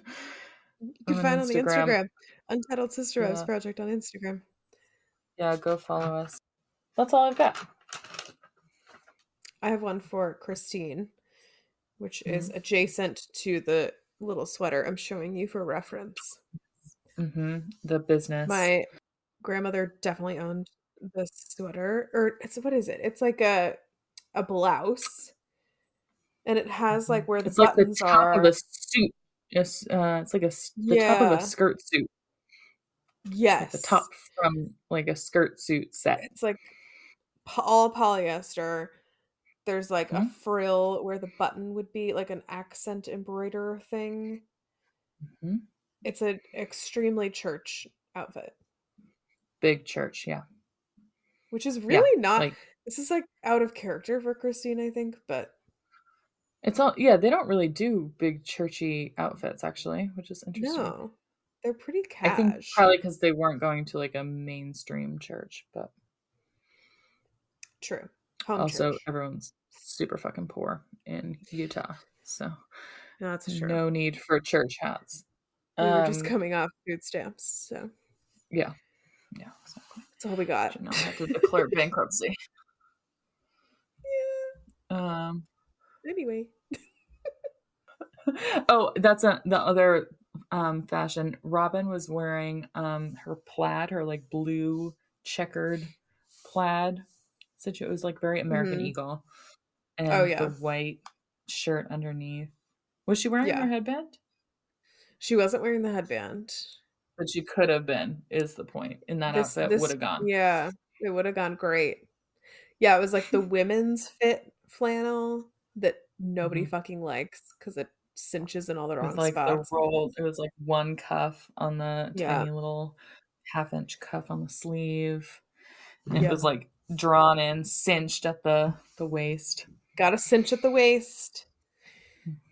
You can On find on the Instagram. Instagram. Untitled Sister Wives Yeah. Project on Instagram. Yeah, go follow us. That's all I've got. I have one for Christine, which is Mm-hmm. adjacent to the little sweater I'm showing you for reference. hmm The business. My grandmother definitely owned this sweater, or it's what is it? It's like a a blouse, and it has like where the it's like the buttons top are. of a suit. Yes, uh, it's like a the top of a skirt suit. yes, Like the top from like a skirt suit set. It's like all polyester. There's like a Mhm. frill where the button would be, like an accent embroider thing. Mhm. It's an extremely church outfit, Big church, yeah. which is really not. Like this is like out of character for Christine, I think, but it's all yeah. They don't really do big churchy outfits actually, which is interesting. no, they're pretty cash. I think probably because they weren't going to like a mainstream church, but True. Home also church. everyone's super fucking poor in Utah, so No, that's true. no need for church hats. we were just Um, coming off food stamps, so Yeah, yeah, exactly. that's all we got. Should not have to declare bankruptcy. Yeah. Um. Anyway, Oh, that's a, the other um fashion. Robyn was wearing um her plaid, her like blue checkered plaid. Such it was like very American Mhm. Eagle, and Oh, yeah. the white shirt underneath. Was she wearing Yeah. her headband? she wasn't wearing the headband. But she could have been. Is the point in that This- outfit would have gone? Yeah, it would have gone great. Yeah, it was like the women's fit flannel that nobody Mhm. fucking likes because it cinches in all the wrong like spots. the rolled it was like one cuff on the Yeah. tiny little half inch cuff on the sleeve and Yeah. it was like drawn in cinched at the the waist Got a cinch at the waist.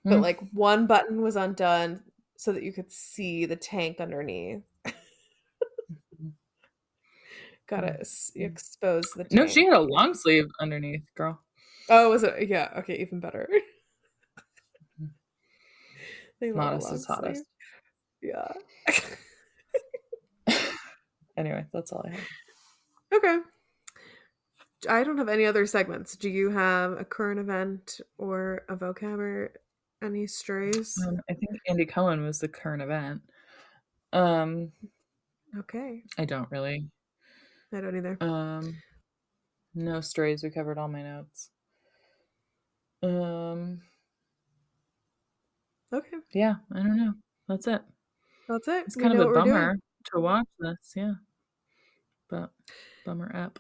but Mm. like one button was undone so that you could see the tank underneath. Gotta Mm. s- expose the tank. No, she had a long sleeve underneath, girl. Oh, was it? Yeah. Okay, even better. they love Modest is hottest. Yeah. Anyway, that's all I have. okay. I don't have any other segments. Do you have a current event or a vocab or any strays? Um, I think Andy Cohen was the current event. Um, Okay. I don't really. I don't either. Um, no strays. We covered all my notes. Um, Okay. yeah, I don't know. That's it. That's it. It's We kind of a what we're doing. bummer to watch this, yeah. But bummer app.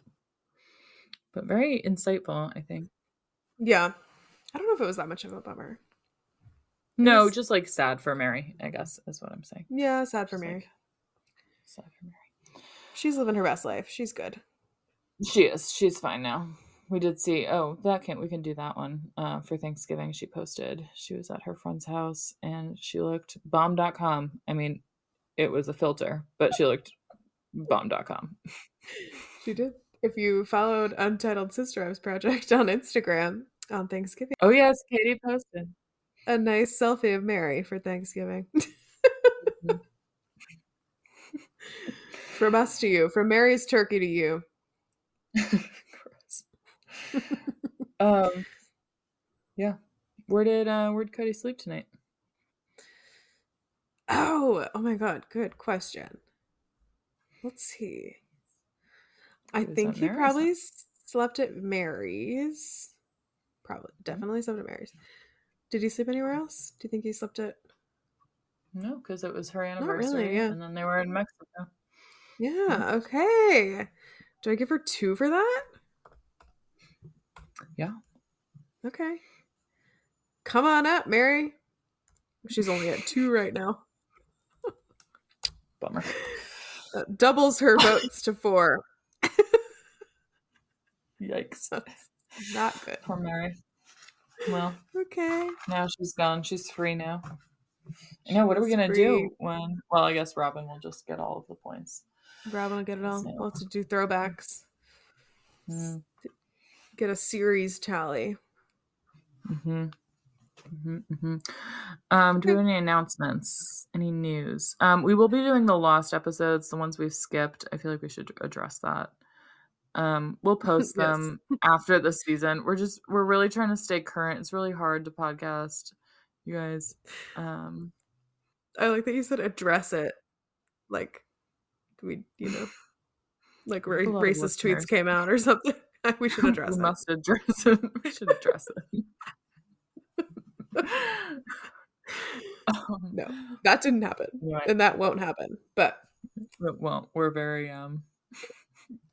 But very insightful, I think. Yeah. I don't know if it was that much of a bummer. No, was- just like sad for Meri, I guess is what I'm saying. Yeah, sad for Just, like, Meri. sad for Meri. She's living her best life. She's good. She is. She's fine now. We did see. Oh, that can't. we can do that one uh, for Thanksgiving. She posted. She was at her friend's house and she looked bomb.com. I mean, it was a filter, but she looked bomb.com. She did. If you followed Untitled Sister Wives Project on Instagram on Thanksgiving, Oh yes, Katie posted. a nice selfie of Meri for Thanksgiving. Mhm. from us to you, from Meri's turkey to you. Um, yeah. Where did uh where did Kody sleep tonight? Oh, oh my God, good question. Let's see. I was think he probably slept at Meri's. Probably, Mm-hmm. definitely slept at Meri's. Did he sleep anywhere else? Do you think he slept at? No, because it was her really, anniversary, yeah. and then they were in Mexico. Yeah. Okay. Do I give her two for that? Yeah. Okay. Come on up, Meri. She's only at two right now. Bummer. That doubles her votes to four. Yikes. Not good. Poor Meri. Well, Okay. now she's gone. She's free now. I know. What are we gonna free. do when? Well, I guess Robyn will just get all of the points. Robyn will get it all. So- We'll have to do throwbacks. Mm, Get a series tally. Mm-hmm. Mm-hmm, hmm Um, do we have any announcements? Any news? Um, we will be doing the lost episodes, the ones we've skipped. I feel like we should address that. Um, we'll post Yes. them after the season. We're just we're really trying to stay current. It's really hard to podcast, you guys. Um, I like that you said address it. Like we, you know, like ra- A lot of racist tweets came out or something. we should address we it. must address it. we should address it. Um, No, that didn't happen, right. and that won't happen. But But, well, we're very um,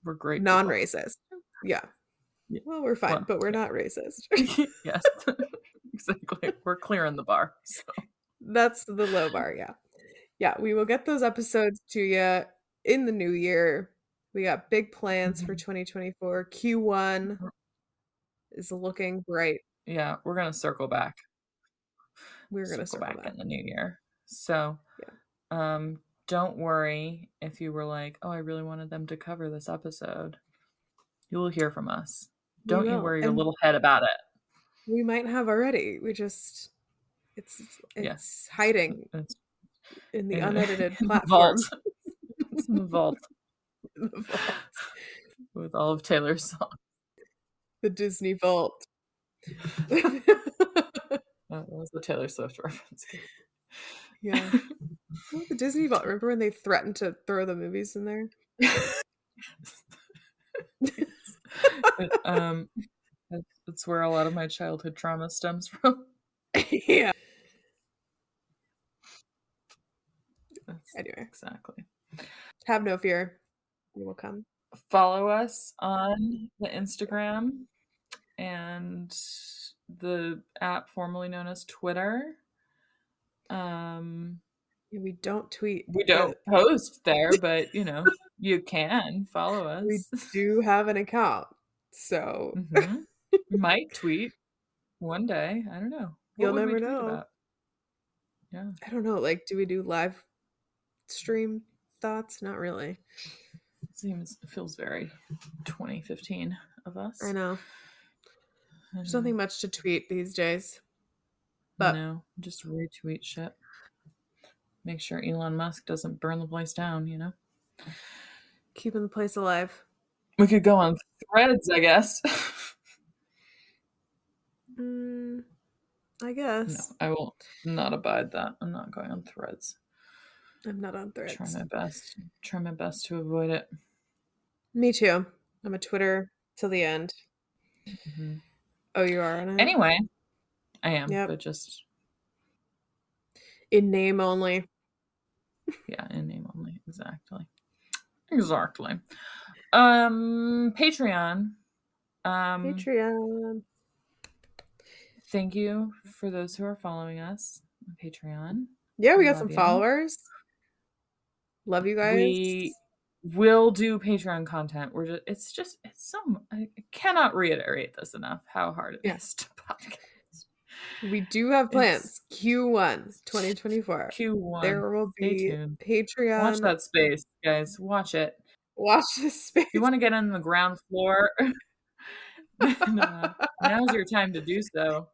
we're great. non-racist. Yeah. Yeah. Well, we're fine, Well, but we're not racist. yes, exactly. We're clearing the bar. So. That's the low bar. Yeah. Yeah. We will get those episodes to you in the new year. We got big plans for Mhm. 2024. Q1 Mhm. is looking bright. Yeah, we're gonna circle back. We're going to circle back. in the new year. So, um, don't worry if you were like, "Oh, I really wanted them to cover this episode." You will hear from us. Don't you worry your And little head about it. We might have already. We just, it's, Yeah. it's hiding It's in the unedited in the vault. it's in the vault In the vault. with all of Taylor's songs. The Disney Vault. That was the Taylor Swift reference. yeah. The Disney Vault. Remember when they threatened to throw the movies in there? Um, that's, that's where a lot of my childhood trauma stems from. yeah. That's Anyway, exactly. have no fear. We will come. Follow us on the Instagram and the app formerly known as Twitter. Um, We don't tweet. we don't post there, but you know, you can follow us. We do have an account. So Mhm. Might tweet one day. I don't know. What You'll never know. about? Yeah. I don't know. Like, do we do live stream thoughts? Not really. Seems feels very 2015 of us. I know. There's I nothing know. much to tweet these days. but- no, just retweet shit. Make sure Elon Musk doesn't burn the place down. You know. Keeping the place alive. We could go on threads, I guess. Mm, I no, guess. I will not abide that. I'm not going on threads. I'm not on threads. Try my best. Try my best to avoid it. Me too. I'm a Twitter till the end. Mhm. Oh, you are on it? Anyway, I am, Yep. but just In name only. yeah, in name only. Exactly. Exactly. Um, Patreon. Um, Patreon. Thank you for those who are following us on Patreon. Yeah, we got some you. followers. Love you guys. We will do Patreon content. We're just it's just it's so I cannot reiterate this enough how hard it is Yes. to podcast. We do have plans. Q1 2024. Q1. There will be. Patreon. Watch that space, guys. Watch it. Watch this space. If you want to get on the ground floor, then, uh, now's your time to do so.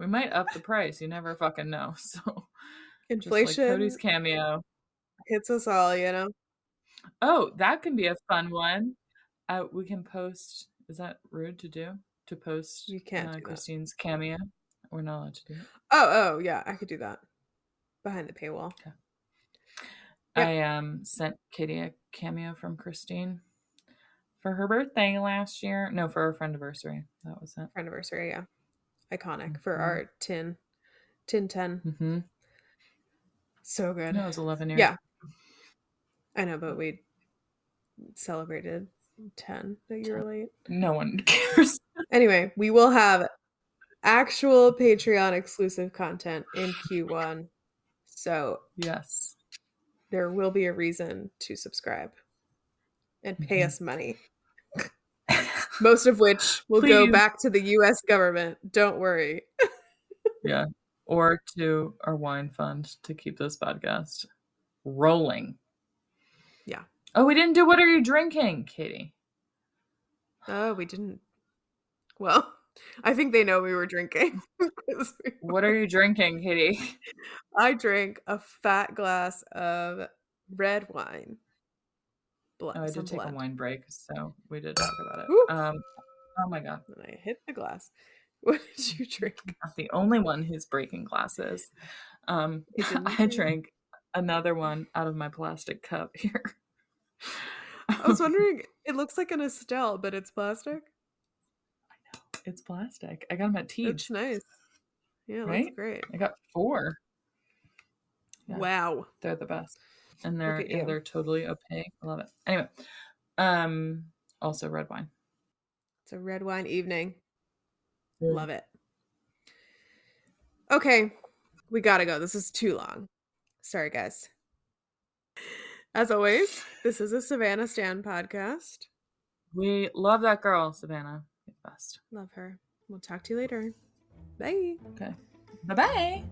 We might up the price. You never fucking know. So just like Inflation Kody's cameo. Hits us all, you know. Oh, that can be a fun one. Uh, we can post. Is that rude to do? To post You can't uh, that. Christine's cameo? We're not allowed to do it. Oh, oh, yeah, I could do that. Behind the paywall. Yeah. I um sent Kitty a cameo from Christine for her birthday last year. No, for her friend anniversary. That was it. For anniversary, yeah. Iconic for Mhm. our tin. Tin 10. Mm-hmm. So good. No, it was eleven years. Yeah. I know, but we celebrated 10 a year late. No one cares. Anyway, we will have actual Patreon exclusive content in Q1. So yes. there will be a reason to subscribe and pay Mhm. us money. Most of which will go back to the US government. Don't worry. yeah. Or to our wine fund to keep this podcast rolling. Oh, we didn't do what are you drinking, Katie? Oh, we didn't. Well, I think they know we were drinking. we- What are you drinking, Katie? I drank a fat glass of red wine. Blood, Oh, I did take a wine break, so we did talk about it. Um, oh my god, And I hit the glass. What did you drink? not the only one who's breaking glasses. Um, I drink? drank another one out of my plastic cup here. I was wondering, it looks like an Estelle, but it's plastic. I know. It's plastic. I got them at Teej. It's nice. Yeah, Right? looks great. I got four. Yeah. Wow. They're the best, and they're at yeah, they're totally opaque. I love it. Anyway, um, also red wine. It's a red wine evening. Mm. Love it. Okay, we gotta go. This is too long. Sorry, guys. As always, this is a Savannah Stan podcast. We love that girl, Savannah. You're the best. Love her. We'll talk to you later. Bye. Okay. Bye bye.